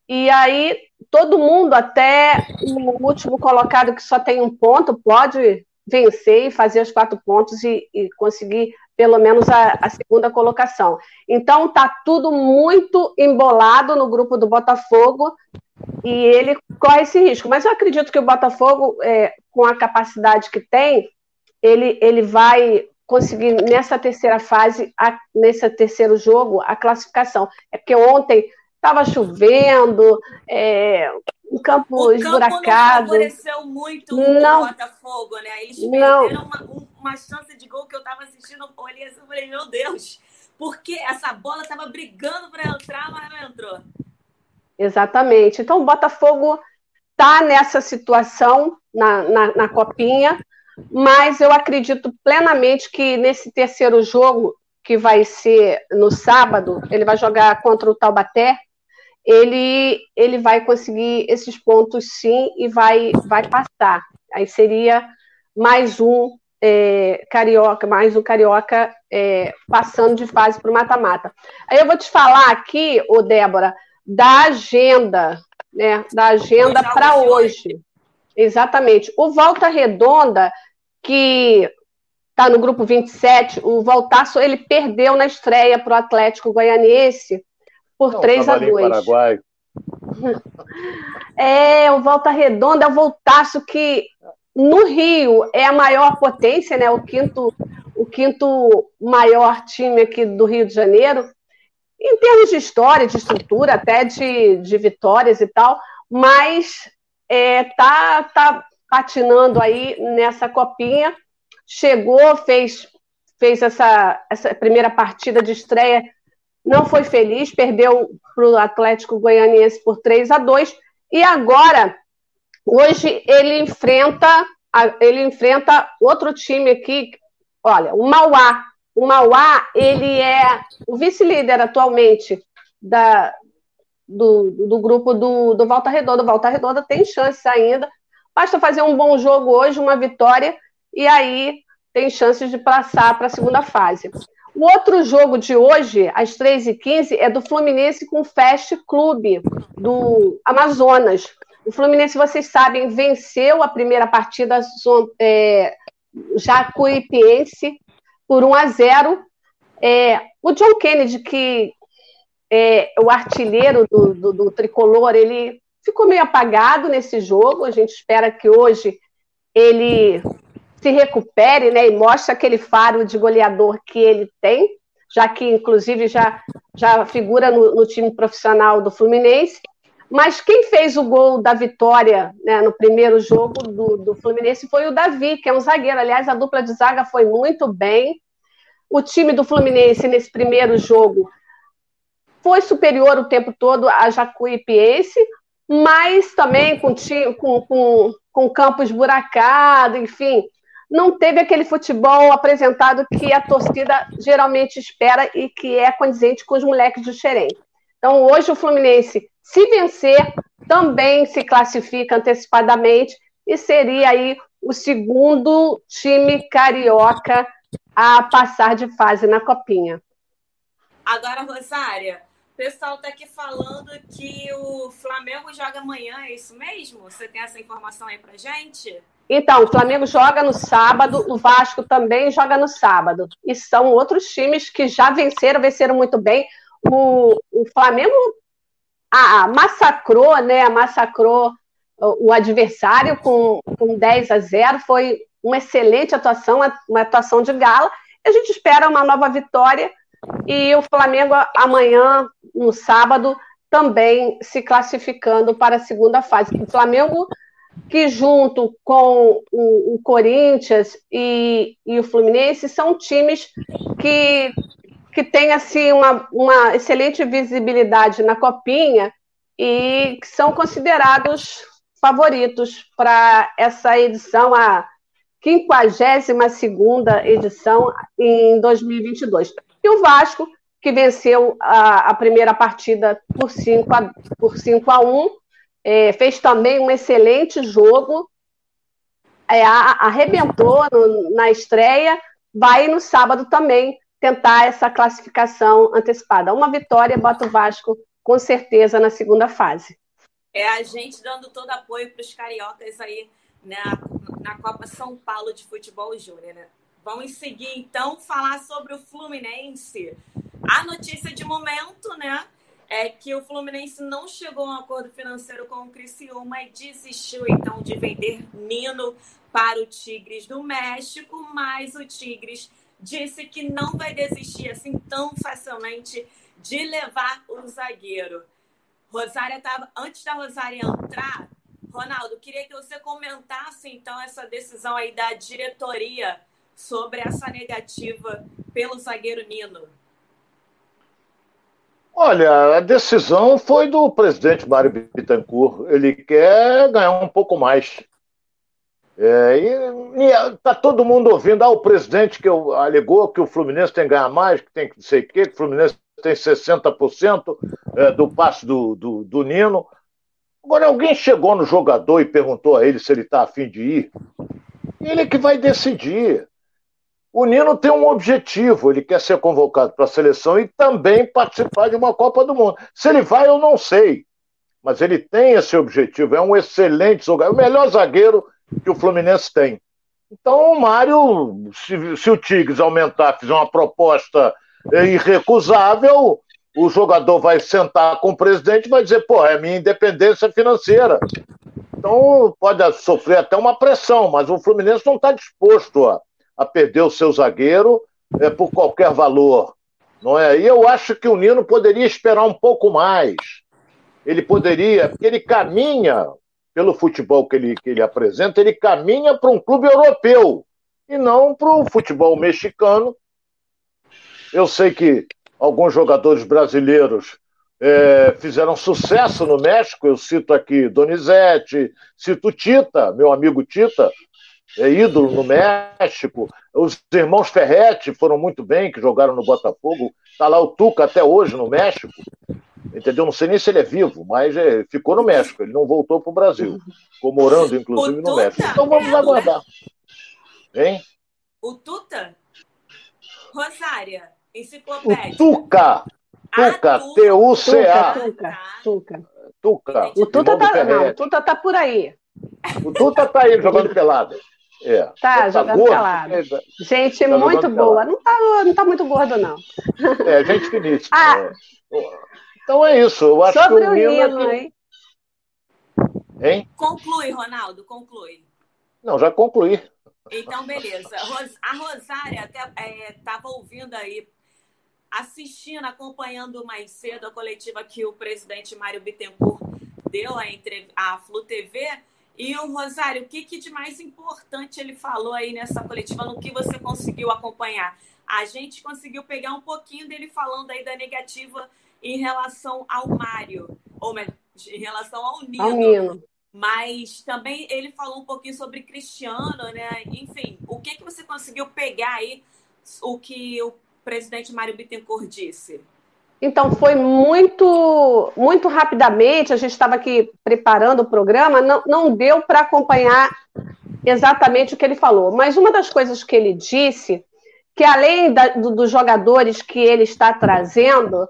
E aí todo mundo, até o último colocado que só tem um ponto, pode vencer e fazer os quatro pontos e, e conseguir pelo menos a, a, segunda colocação. Então tá tudo muito embolado no grupo do Botafogo e ele corre esse risco. Mas eu acredito que o Botafogo, é, com a capacidade que tem, ele, ele vai conseguir nessa terceira fase, a, nesse terceiro jogo, a classificação. É porque ontem estava chovendo, é, um campo o esburacado. Campo não favoreceu muito não, o Botafogo, né? Eles perderam uma, uma, chance de gol que eu estava assistindo, olhei assim e falei, meu Deus, porque essa bola estava brigando para entrar, mas não entrou. Exatamente. Então o Botafogo está nessa situação na, na, na copinha, mas eu acredito plenamente que nesse terceiro jogo, que vai ser no sábado, ele vai jogar contra o Taubaté, ele, ele vai conseguir esses pontos sim e vai, vai passar. Aí seria mais um é, carioca, mais um carioca é, passando de fase para o mata-mata. Aí eu vou te falar aqui, ô Débora, da agenda, né? Da agenda para hoje. Exatamente. O Volta Redonda, que está no grupo 27, o Voltaço, ele perdeu na estreia para o Atlético Goianiense por Não, 3 a 2. Paraguai. É, o Volta Redonda é o Voltaço que no Rio é a maior potência, né? O quinto, o quinto maior time aqui do Rio de Janeiro em termos de história, de estrutura, até de, de vitórias e tal, mas é, tá, tá patinando aí nessa copinha. Chegou, fez, fez essa, essa primeira partida de estreia, não foi feliz, perdeu para o Atlético Goianiense por 3 a 2 e agora, hoje, ele enfrenta, ele enfrenta outro time aqui, olha, o Mauá, o Mauá, ele é o vice-líder atualmente da, do, do grupo do, do Volta Redonda. O Volta Redonda tem chances ainda. Basta fazer um bom jogo hoje, uma vitória, e aí tem chances de passar para a segunda fase. O outro jogo de hoje, às 3h15, é do Fluminense com o Fast Clube do Amazonas. O Fluminense, vocês sabem, venceu a primeira partida é, Jacuipiense por 1 a 0. É, o John Kennedy, que é o artilheiro do, do, do tricolor, ele ficou meio apagado nesse jogo. A gente espera que hoje ele se recupere né, e mostre aquele faro de goleador que ele tem, já que, inclusive, já, já figura no, no time profissional do Fluminense. Mas quem fez o gol da vitória né, no primeiro jogo do, do, Fluminense foi o Davi, que é um zagueiro. Aliás, a dupla de zaga foi muito bem. O time do Fluminense, nesse primeiro jogo, foi superior o tempo todo a Jacuipiense, mas também com, com, com, com campo esburacado, enfim, não teve aquele futebol apresentado que a torcida geralmente espera e que é condizente com os moleques do Xerém. Então, hoje o Fluminense, se vencer, também se classifica antecipadamente e seria aí o segundo time carioca a passar de fase na Copinha. Agora, Rosária, o pessoal está aqui falando que o Flamengo joga amanhã, é isso mesmo? Você tem essa informação aí pra gente? Então, o Flamengo joga no sábado, o Vasco também joga no sábado. E são outros times que já venceram, venceram muito bem. O, o Flamengo a, a massacrou, né? Massacrou o, o adversário com, com 10 a 0. Foi uma excelente atuação, uma atuação de gala. A gente espera uma nova vitória e o Flamengo amanhã, no sábado, também se classificando para a segunda fase. O Flamengo que junto com o, o Corinthians e, e, o Fluminense são times que, que têm assim, uma, uma excelente visibilidade na copinha e que são considerados favoritos para essa edição, a 52ª edição em 2022. E o Vasco, que venceu a, a primeira partida por 5 a, por 5 a 1, é, fez também um excelente jogo, é, arrebentou no, na estreia, vai no sábado também tentar essa classificação antecipada. Uma vitória bota o Vasco com certeza na segunda fase. É a gente dando todo apoio para os cariocas aí né, na Copa São Paulo de Futebol Júnior. Né? Vamos seguir então falar sobre o Fluminense. A notícia de momento, né? É que o Fluminense não chegou a um acordo financeiro com o Criciúma e desistiu então de vender Nino para o Tigres do México, mas o Tigres disse que não vai desistir assim tão facilmente de levar o zagueiro. Rosária estava antes da Rosária entrar, Ronaldo, queria que você comentasse então essa decisão aí da diretoria sobre essa negativa pelo zagueiro Nino. Olha, a decisão foi do presidente Mário Bittencourt. Ele quer ganhar um pouco mais. É, e está todo mundo ouvindo, ah, o presidente que alegou que o Fluminense tem que ganhar mais, que tem que não sei o quê, que o Fluminense tem 60% é, do passe do, do, do, Nino. Agora, alguém chegou no jogador e perguntou a ele se ele está afim de ir? Ele é que vai decidir. O Nino tem um objetivo, ele quer ser convocado para a seleção e também participar de uma Copa do Mundo. Se ele vai, eu não sei. Mas ele tem esse objetivo, é um excelente jogador, o melhor zagueiro que o Fluminense tem. Então, o Mário, se, se o Tigres aumentar, fizer uma proposta irrecusável, o jogador vai sentar com o presidente e vai dizer, pô, é minha independência financeira. Então, pode sofrer até uma pressão, mas o Fluminense não está disposto a a perder o seu zagueiro é, por qualquer valor. Não é? E eu acho que o Nino poderia esperar um pouco mais. Ele poderia, porque ele caminha, pelo futebol que ele, que ele apresenta, ele caminha para um clube europeu e não para o futebol mexicano. Eu sei que alguns jogadores brasileiros é, fizeram sucesso no México. Eu cito aqui Donizete, cito Tita, meu amigo Tita, é ídolo no México. Os irmãos Ferretti foram muito bem, que jogaram no Botafogo. Está lá o Tuca até hoje no México. Entendeu? Não sei nem se ele é vivo, mas é, ficou no México. Ele não voltou para o Brasil. Ficou morando, inclusive, no México. Então vamos é aguardar. Hein? O Tuta? Rosária, enciclopédia. O Tuca. Tuca, T-U-C-A. Tuca, Tuca. Tuca. O Tuta tá, não, o Tuta tá por aí. O Tuta tá aí jogando pelado. É. Tá, jogando gordo, pelado. É, gente tá muito boa. Não tá, não tá muito gordo, não. É, gente finíssima. Ah. É. Então é isso. Eu acho Sobre que o, o hino, aqui... hein? Hein? Conclui, Ronaldo, conclui. Não, já concluí. Então, beleza. A Rosária até estava é, ouvindo aí, assistindo, acompanhando mais cedo a coletiva que o presidente Mário Bittencourt deu a, entre... a Flu TV e o Rosário, o que, que de mais importante ele falou aí nessa coletiva, no que você conseguiu acompanhar? A gente conseguiu pegar um pouquinho dele falando aí da negativa em relação ao Mário, ou em relação ao Nino. Ao Nino. Mas também ele falou um pouquinho sobre Cristiano, né? Enfim, o que, que você conseguiu pegar aí o que o presidente Mário Bittencourt disse? Então, foi muito, muito rapidamente, a gente estava aqui preparando o programa, não, não deu para acompanhar exatamente o que ele falou. Mas uma das coisas que ele disse, que além da, do, dos jogadores que ele está trazendo,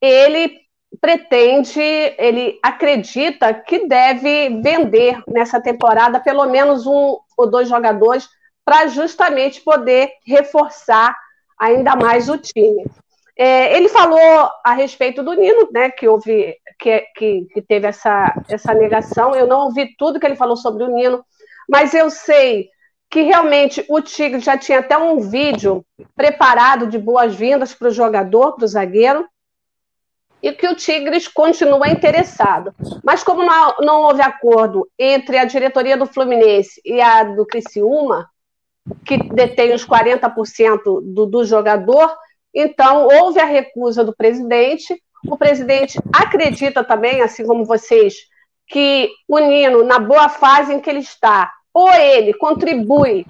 ele pretende, ele acredita que deve vender nessa temporada pelo menos um ou dois jogadores para justamente poder reforçar ainda mais o time. É, ele falou a respeito do Nino, né, que houve, que, que, que, teve essa, essa negação. Eu não ouvi tudo que ele falou sobre o Nino, mas eu sei que realmente o Tigre já tinha até um vídeo preparado de boas-vindas para o jogador, para o zagueiro, e que o Tigres continua interessado. Mas como não, não houve acordo entre a diretoria do Fluminense e a do Criciúma, que detém os 40% do, do jogador, então, houve a recusa do presidente. O presidente acredita também, assim como vocês, que o Nino, na boa fase em que ele está, ou ele contribui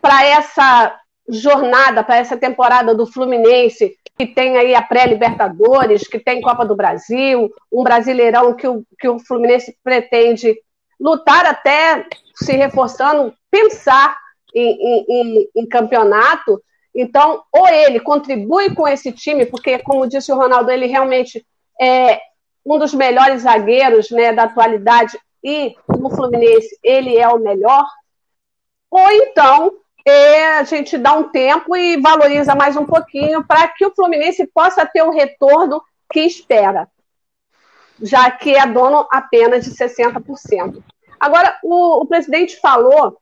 para essa jornada, para essa temporada do Fluminense, que tem aí a pré-Libertadores, que tem Copa do Brasil, um brasileirão que o, que o Fluminense pretende lutar até se reforçando, pensar em, em, em, em campeonato, então, ou ele contribui com esse time, porque, como disse o Ronaldo, ele realmente é um dos melhores zagueiros né, da atualidade e no Fluminense ele é o melhor, ou então é, a gente dá um tempo e valoriza mais um pouquinho para que o Fluminense possa ter o retorno que espera. já que é dono apenas de 60%. Agora, o, o presidente falou,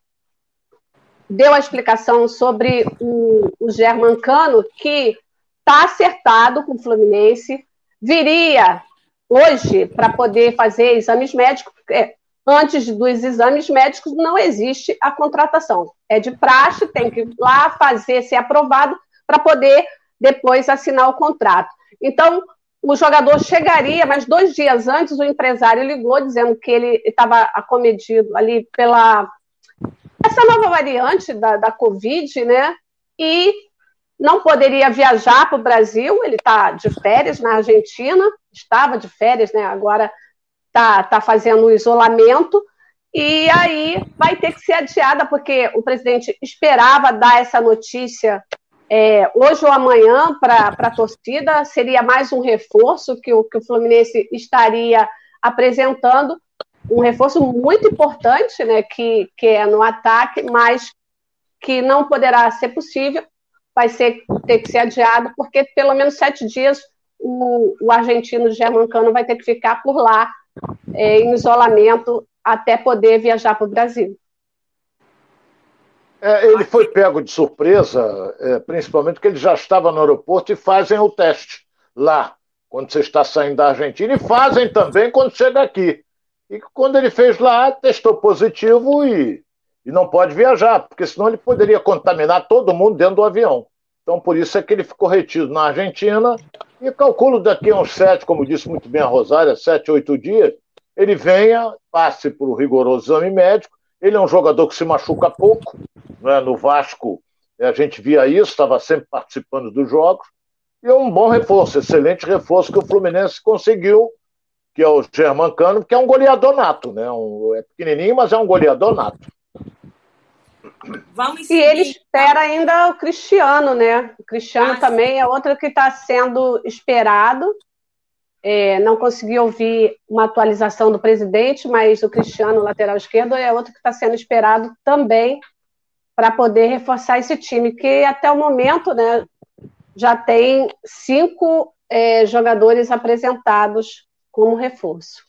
deu a explicação sobre o, o Germancano, que está acertado com o Fluminense, viria hoje para poder fazer exames médicos. É, antes dos exames médicos não existe a contratação. É de praxe, tem que ir lá fazer, ser aprovado para poder depois assinar o contrato. Então, o jogador chegaria, mas dois dias antes o empresário ligou dizendo que ele estava acometido ali pela essa nova variante da, da Covid, né? E não poderia viajar para o Brasil, ele está de férias na Argentina, estava de férias, né? Agora está tá fazendo o isolamento, e aí vai ter que ser adiada, porque o presidente esperava dar essa notícia é, hoje ou amanhã para a torcida, seria mais um reforço que o, que o Fluminense estaria apresentando, um reforço muito importante, né, que, que é no ataque, mas que não poderá ser possível, vai ser, ter que ser adiado, porque pelo menos sete dias o, o argentino Germancano vai ter que ficar por lá, é, em isolamento, até poder viajar para o Brasil. É, ele foi pego de surpresa, é, principalmente porque ele já estava no aeroporto e fazem o teste lá, quando você está saindo da Argentina, e fazem também quando chega aqui. E quando ele fez lá, testou positivo e, e não pode viajar, porque senão ele poderia contaminar todo mundo dentro do avião. Então, por isso é que ele ficou retido na Argentina e calculo daqui a uns sete, como disse muito bem a Rosária, sete, oito dias, ele venha, passe por um rigoroso exame médico. Ele é um jogador que se machuca pouco, né? no Vasco a gente via isso, estava sempre participando dos jogos, e é um bom reforço, excelente reforço que o Fluminense conseguiu, que é o Germancano, que é um goleador nato, né? Um, é pequenininho, mas é um goleador nato. Vamos e ele espera ainda o Cristiano, né? O Cristiano ah, também sim. é outro que está sendo esperado. É, não consegui ouvir uma atualização do presidente, mas o Cristiano, lateral esquerdo, é outro que está sendo esperado também para poder reforçar esse time, que até o momento né, já tem cinco é, jogadores apresentados como reforço.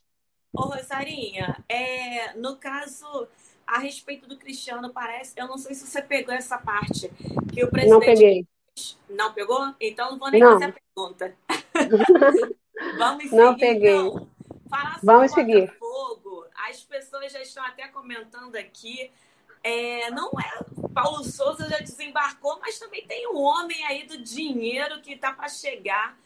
Ô, Rosarinha, é, no caso, a respeito do Cristiano, parece, eu não sei se você pegou essa parte, que o presidente... Não peguei. Não pegou? Então não vou nem não. fazer a pergunta. Vamos seguir, Não peguei. Então. Falar Vamos seguir. Fogo, as pessoas já estão até comentando aqui é, não é. Paulo Souza já desembarcou, mas também tem um homem aí do dinheiro que está para chegar.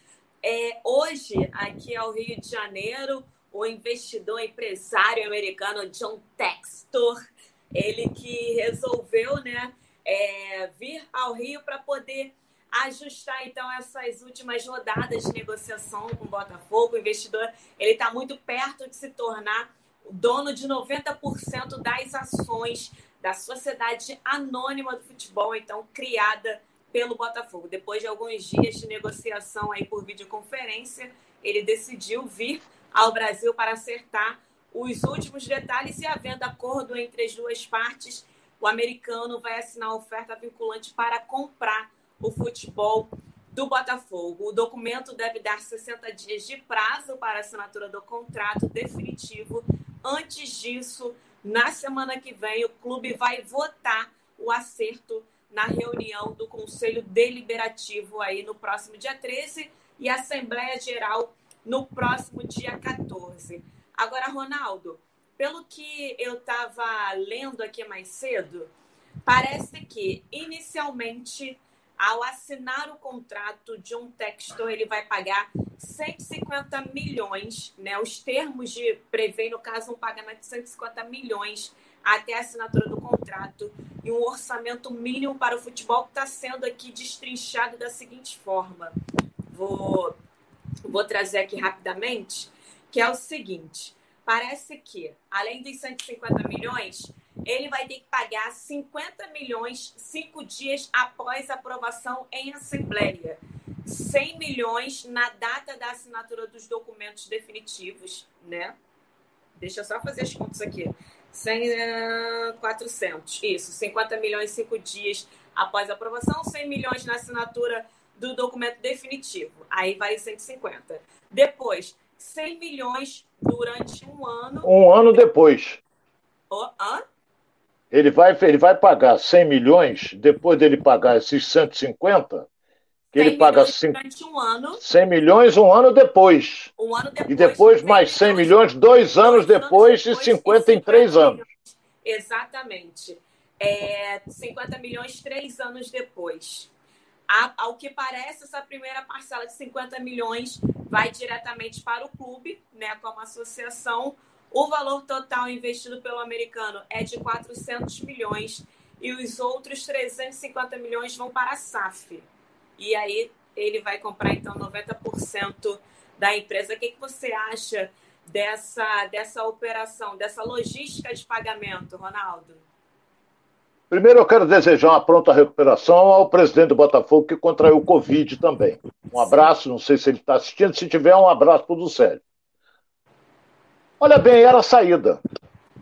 É, hoje, aqui ao Rio de Janeiro, o investidor empresário americano John Textor, ele que resolveu né, é, vir ao Rio para poder ajustar então essas últimas rodadas de negociação com o Botafogo. O investidor ele está muito perto de se tornar dono de 90% das ações da Sociedade Anônima do Futebol, então criada pelo Botafogo. Depois de alguns dias de negociação aí por videoconferência, ele decidiu vir ao Brasil para acertar os últimos detalhes e havendo acordo entre as duas partes, o americano vai assinar a oferta vinculante para comprar o futebol do Botafogo. O documento deve dar 60 dias de prazo para assinatura do contrato definitivo. Antes disso, na semana que vem, o clube vai votar o acerto na reunião do Conselho Deliberativo aí no próximo dia 13 e Assembleia Geral no próximo dia 14. Agora, Ronaldo, pelo que eu estava lendo aqui mais cedo, parece que inicialmente ao assinar o contrato de um textor, ele vai pagar 150 milhões, né? Os termos de prevê, no caso, um pagamento de 150 milhões até a assinatura do contrato e um orçamento mínimo para o futebol que está sendo aqui destrinchado da seguinte forma. Vou, vou trazer aqui rapidamente, que é o seguinte. Parece que, além dos 150 milhões, ele vai ter que pagar 50 milhões cinco dias após aprovação em assembleia. 100 milhões na data da assinatura dos documentos definitivos, né? Deixa eu só fazer as contas aqui. 100, 400. Isso, 50 milhões cinco dias após a aprovação, 100 milhões na assinatura do documento definitivo. Aí vai 150. Depois, 100 milhões durante um ano. Um ano depois. Oh, hã? Ele vai, ele vai pagar 100 milhões, depois dele pagar esses 150, que ele paga durante um ano. 100 milhões um ano depois. Um ano depois. E depois mais 100 milhões dois anos depois, depois e 50 em três anos. Exatamente. É, 50 milhões três anos depois. A, ao que parece, essa primeira parcela de 50 milhões vai diretamente para o clube, né, como associação. O valor total investido pelo americano é de 400 milhões e os outros 350 milhões vão para a SAF. E aí ele vai comprar então 90% da empresa. O que, que você acha dessa, dessa operação, dessa logística de pagamento, Ronaldo? Primeiro, eu quero desejar uma pronta recuperação ao presidente do Botafogo que contraiu o Covid também. Um abraço, não sei se ele está assistindo, se tiver, um abraço para o. Olha bem, era a saída.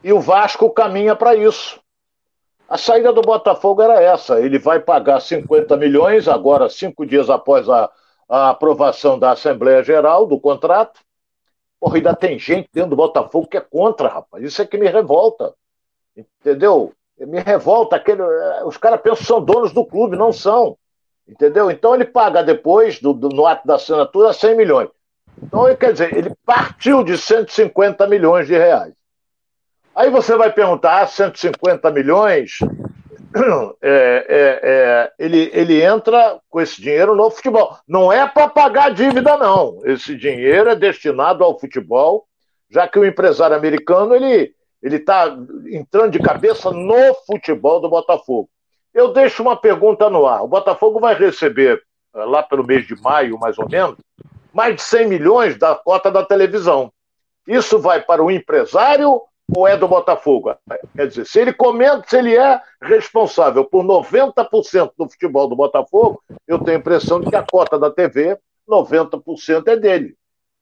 E o Vasco caminha para isso. A saída do Botafogo era essa. Ele vai pagar 50 milhões, agora, cinco dias após a, a aprovação da Assembleia Geral do contrato. Porra, ainda tem gente dentro do Botafogo que é contra, rapaz. Isso é que me revolta. Entendeu? Me revolta. Aquele, os caras pensam que são donos do clube, não são. Entendeu? Então ele paga depois, do, do, no ato da assinatura, 100 milhões. Então, quer dizer, ele partiu de 150 milhões de reais. Aí você vai perguntar, ah, 150 milhões, é, é, é, ele, ele entra com esse dinheiro no futebol. Não é para pagar dívida, não. Esse dinheiro é destinado ao futebol, já que o empresário americano ele está entrando de cabeça no futebol do Botafogo. Eu deixo uma pergunta no ar. O Botafogo vai receber, eh, lá pelo mês de maio, mais ou menos, mais de 100 milhões da cota da televisão. Isso vai para o empresário ou é do Botafogo? Quer dizer, se ele comenta, se ele é responsável por 90% do futebol do Botafogo, eu tenho a impressão de que a cota da TV, 90% é dele.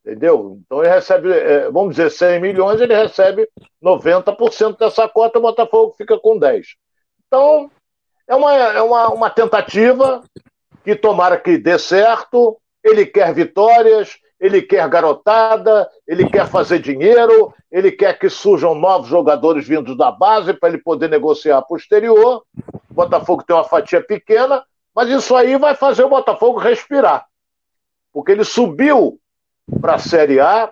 Entendeu? Então ele recebe, é, vamos dizer, 100 milhões, ele recebe 90% dessa cota, o Botafogo fica com 10. Então, é uma, é uma, uma tentativa que tomara que dê certo, ele quer vitórias, ele quer garotada, ele quer fazer dinheiro, ele quer que surjam novos jogadores vindos da base para ele poder negociar posterior. O Botafogo tem uma fatia pequena, mas isso aí vai fazer o Botafogo respirar. Porque ele subiu para a Série A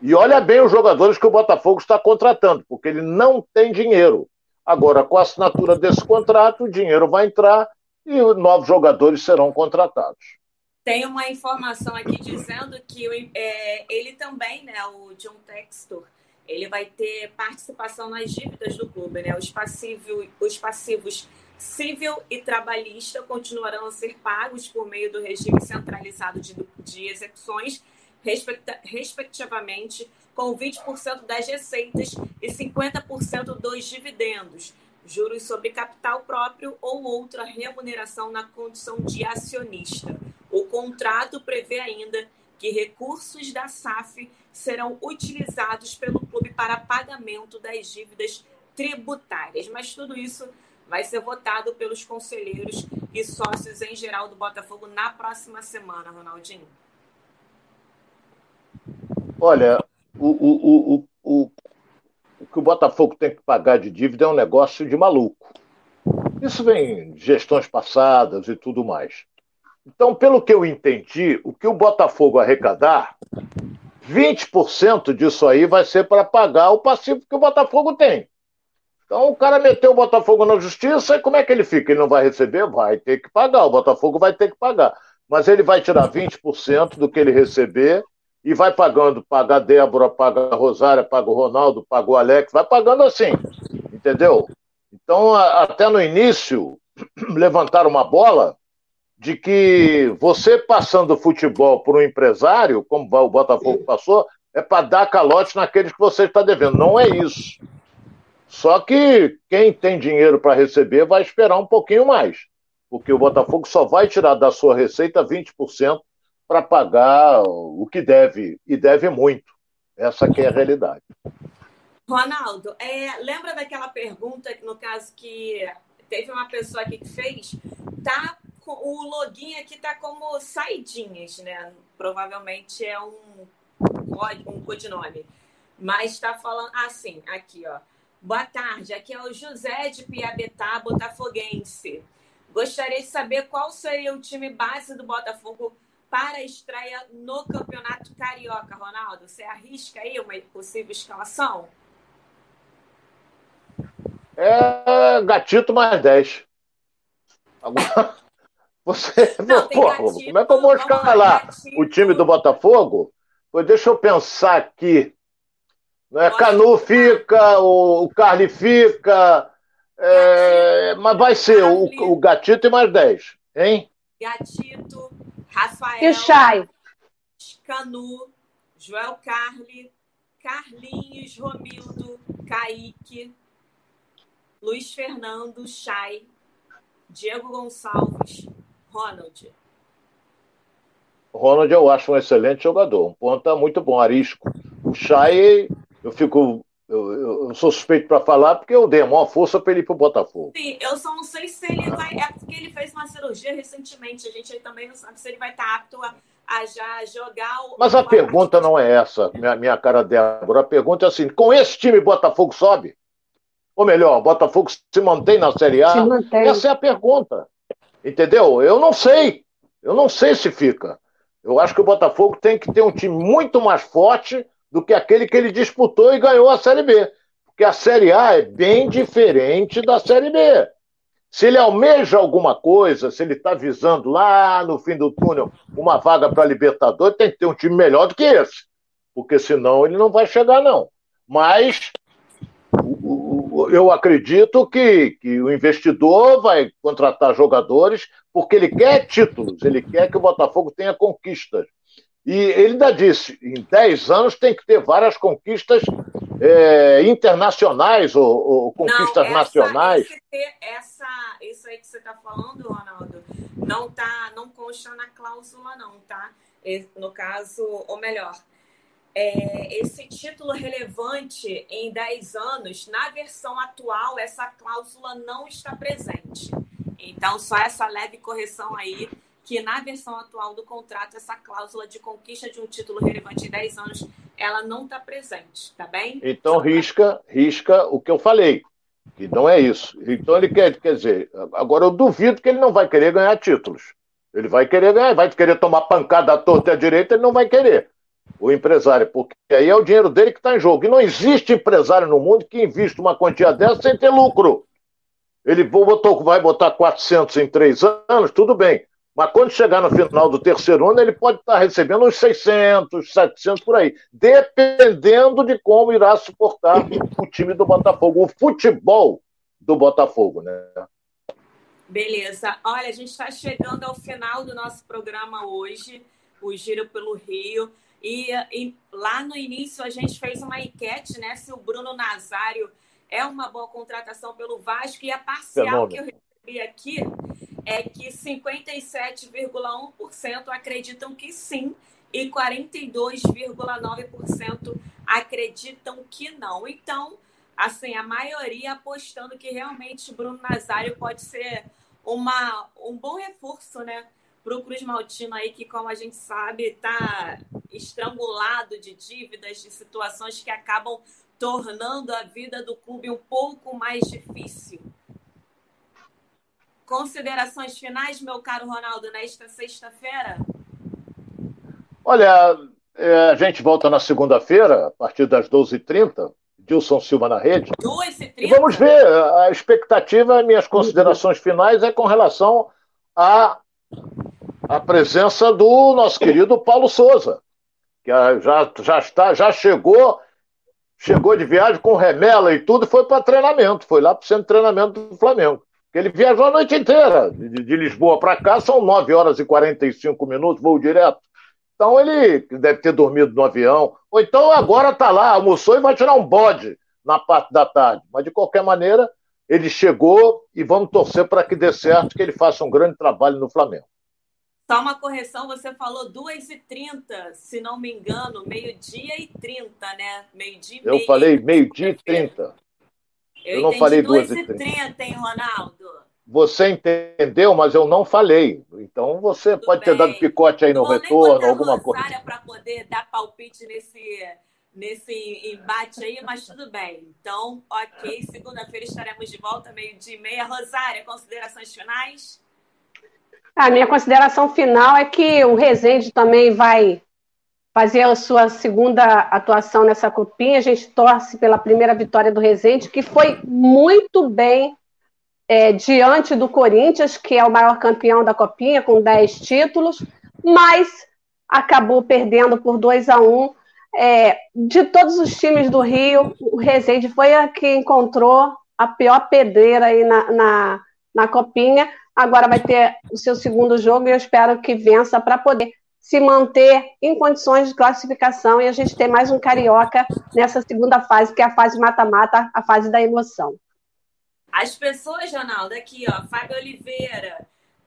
e olha bem os jogadores que o Botafogo está contratando, porque ele não tem dinheiro. Agora, com a assinatura desse contrato, o dinheiro vai entrar e novos jogadores serão contratados. Tem uma informação aqui dizendo que é, ele também, né, o John Textor, ele vai ter participação nas dívidas do clube, né? Os, passivos, os passivos civil e trabalhista continuarão a ser pagos por meio do regime centralizado de, de execuções, respectivamente, com 20% das receitas e 50% dos dividendos, juros sobre capital próprio ou outra remuneração na condição de acionista. O contrato prevê ainda que recursos da SAF serão utilizados pelo clube para pagamento das dívidas tributárias. Mas tudo isso vai ser votado pelos conselheiros e sócios em geral do Botafogo na próxima semana, Ronaldinho. Olha, o, o, o, o, que o Botafogo tem que pagar de dívida é um negócio de maluco. Isso vem de gestões passadas e tudo mais. Então, pelo que eu entendi, o que o Botafogo arrecadar, 20% disso aí vai ser para pagar o passivo que o Botafogo tem. Então o cara meteu o Botafogo na justiça e como é que ele fica? Ele não vai receber? Vai ter que pagar. O Botafogo vai ter que pagar. Mas ele vai tirar 20% do que ele receber e vai pagando. Paga a Débora, paga a Rosária, paga o Ronaldo, paga o Alex, vai pagando assim. Entendeu? Então, até no início, levantaram uma bola de que você passando futebol por um empresário, como o Botafogo passou, é para dar calote naqueles que você está devendo. Não é isso. Só que quem tem dinheiro para receber vai esperar um pouquinho mais, porque o Botafogo só vai tirar da sua receita 20% para pagar o que deve, e deve muito. Essa que é a realidade. Ronaldo, é, lembra daquela pergunta, no caso que teve uma pessoa aqui que fez? Tá o login aqui tá como saidinhas, né? Provavelmente é um um codinome. Mas está falando assim, aqui, ó. Boa tarde, aqui é o José de Piabetá, botafoguense. Gostaria de saber qual seria o time base do Botafogo para a estreia no Campeonato Carioca, Ronaldo. Você arrisca aí uma possível escalação? É gatito mais 10. Agora, você. Não, pô, gatito, como é que eu vou escalar o time do Botafogo? Pois deixa eu pensar aqui. Não é? Canu fica, o, o Carly fica. É, mas vai ser o, o Gatito e mais 10, hein? Gatito, Rafael. E Chay? Canu, Joel Carli, Carlinhos, Romildo, Kaique, Luiz Fernando, Chay, Diego Gonçalves, Ronald. Ronald eu acho um excelente jogador, um ponta muito bom, arisco. O Chay eu fico. Eu, eu sou suspeito para falar porque eu dei a maior força para ele ir para o Botafogo. Sim, eu só não sei se ele vai. É porque ele fez uma cirurgia recentemente. A gente também não sabe se ele vai estar tá apto a, a já jogar o. Mas a pergunta não é essa, minha, minha cara Débora. A pergunta é assim: com esse time Botafogo sobe? Ou melhor, Botafogo se mantém na Série A? Essa é a pergunta. Entendeu? Eu não sei. Eu não sei se fica. Eu acho que o Botafogo tem que ter um time muito mais forte do que aquele que ele disputou e ganhou a Série B. Porque a Série A é bem diferente da Série B. Se ele almeja alguma coisa, se ele está visando lá no fim do túnel uma vaga para Libertadores, tem que ter um time melhor do que esse. Porque senão ele não vai chegar, não. Mas eu acredito que, que o investidor vai contratar jogadores porque ele quer títulos, ele quer que o Botafogo tenha conquistas. E ele ainda disse: em 10 anos tem que ter várias conquistas é, internacionais ou, ou conquistas não, essa, nacionais. essa, isso aí que você está falando, Ronaldo, não, tá, não consta na cláusula, não, tá? No caso, ou melhor, é, esse título relevante em 10 anos, na versão atual, essa cláusula não está presente. Então, só essa leve correção aí que na versão atual do contrato, essa cláusula de conquista de um título relevante em 10 anos, ela não está presente, tá bem? Então risca, risca o que eu falei, que não é isso. Então ele quer, quer dizer, agora eu duvido que ele não vai querer ganhar títulos. Ele vai querer ganhar, vai querer tomar pancada à torta e à direita, ele não vai querer. O empresário, porque aí é o dinheiro dele que está em jogo. E não existe empresário no mundo que invista uma quantia dessa sem ter lucro. Ele botou, vai botar 400 em três anos, tudo bem. Mas quando chegar no final do terceiro ano, ele pode estar recebendo uns 600, 700 por aí, dependendo de como irá suportar o time do Botafogo, o futebol do Botafogo, né? Beleza. Olha, a gente está chegando ao final do nosso programa hoje, o Giro pelo Rio. E, e, lá no início a gente fez uma enquete, né? Se o Bruno Nazário é uma boa contratação pelo Vasco e a parcial que eu recebi aqui é que 57,1% acreditam que sim e 42,9% acreditam que não. Então, assim, a maioria apostando que realmente Bruno Nazário pode ser uma, um bom reforço, né? Para o Cruz Maltino aí, que, como a gente sabe, está estrangulado de dívidas, de situações que acabam tornando a vida do clube um pouco mais difícil. Considerações finais, meu caro Ronaldo, nesta sexta-feira? Olha, é, a gente volta na segunda-feira, a partir das 12h30. Dilson Silva na rede. 2h30? E vamos ver, a expectativa, minhas considerações finais é com relação à, à presença do nosso querido Paulo Souza, que já, já, está, já chegou chegou de viagem com remela e tudo, foi para treinamento, foi lá para o centro de treinamento do Flamengo. Ele viajou a noite inteira, de, de Lisboa para cá, são 9 horas e 45 minutos, voo direto. Então ele deve ter dormido no avião, ou então agora está lá, almoçou e vai tirar um bode na parte da tarde. Mas de qualquer maneira, ele chegou e vamos torcer para que dê certo, que ele faça um grande trabalho no Flamengo. Só uma correção, você falou 2h30, se não me engano, meio-dia e 30, né? Meio-dia e Eu falei meio-dia e 30. Eu, eu não falei 2 e 30, hein, Ronaldo? você entendeu, mas eu não falei. Então você Tudo pode bem. ter dado picote aí no retorno, alguma coisa. para poder dar palpite nesse, nesse embate aí, mas tudo bem. Então, ok, segunda-feira estaremos de volta, meio-dia e meia. Rosária, considerações finais? A minha consideração final é que o Rezende também vai fazer a sua segunda atuação nessa copinha. A gente torce pela primeira vitória do Rezende, que foi muito bem é, diante do Corinthians, que é o maior campeão da Copinha, com 10 títulos, mas acabou perdendo por 2 a 1 é, De todos os times do Rio, o Rezende foi a que encontrou a pior pedreira aí na, na, na Copinha. Agora vai ter o seu segundo jogo e eu espero que vença para poder se manter em condições de classificação e a gente ter mais um carioca nessa segunda fase, que é a fase mata-mata, a fase da emoção. As pessoas, Ronaldo, aqui, ó, Fábio Oliveira,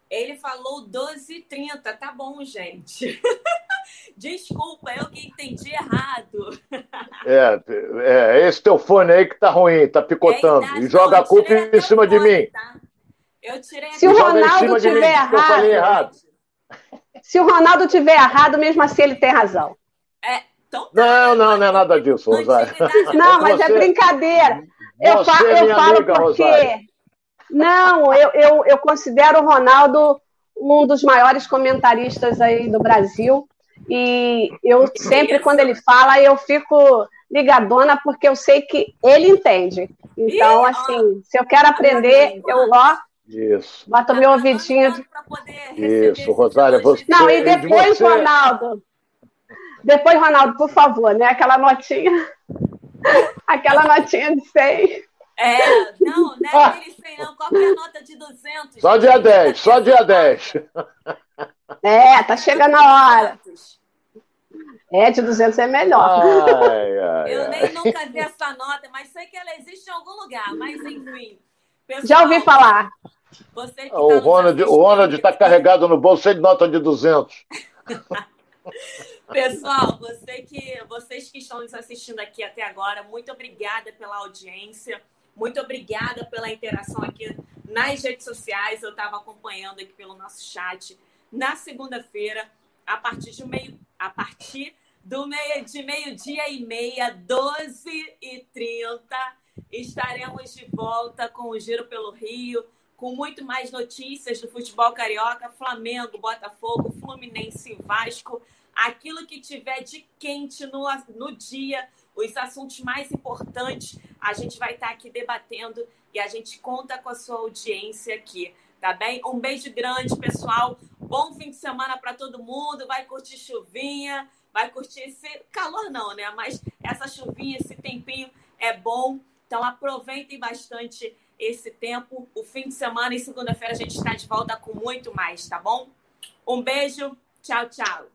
ele falou 12h30, tá bom, gente. Desculpa, eu que entendi errado. É, é, esse teu fone aí que tá ruim, tá picotando. É, e joga a culpa em cima fone, de mim. Tá? Eu tirei Se o Ronaldo tiver errado, errado, Se o Ronaldo tiver errado, mesmo assim ele tem razão. É, então, tá, não, não, não é nada disso, Rosário. Não, mas é brincadeira. Eu, fa é eu falo amiga, porque. Rosário. Não, eu, eu, eu considero o Ronaldo um dos maiores comentaristas aí do Brasil. E eu sempre, quando ele fala, eu fico ligadona porque eu sei que ele entende. Então, assim, se eu quero aprender, eu ó. Isso. Boto meu ouvidinho. Isso, Rosário, você. Não, e depois, você... Ronaldo. Depois, Ronaldo, por favor, né? Aquela notinha. Aquela notinha de 100. É, não, não é aquele 100 não, qualquer nota de 200. Só dia 10, só dia 10. É, tá chegando a hora. É, de 200 é melhor. Ai, ai, eu nem nunca vi essa nota, mas sei que ela existe em algum lugar, mas enfim. Pessoal, Já ouvi falar. Você que o, tá Ronald, o Ronald está carregado no bolso de nota de 200. Pessoal, você que, vocês que estão nos assistindo aqui até agora, muito obrigada pela audiência, muito obrigada pela interação aqui nas redes sociais. Eu estava acompanhando aqui pelo nosso chat. Na segunda-feira, a partir de meio, a partir do meio de meio-dia e meia, 12 e 30, estaremos de volta com o Giro pelo Rio, com muito mais notícias do futebol carioca, Flamengo, Botafogo, Fluminense Vasco aquilo que tiver de quente no, no dia, os assuntos mais importantes, a gente vai estar aqui debatendo e a gente conta com a sua audiência aqui, tá bem? Um beijo grande, pessoal. Bom fim de semana para todo mundo. Vai curtir chuvinha, vai curtir esse calor não, né? Mas essa chuvinha, esse tempinho é bom. Então aproveitem bastante esse tempo, o fim de semana e segunda-feira a gente está de volta com muito mais, tá bom? Um beijo, tchau, tchau.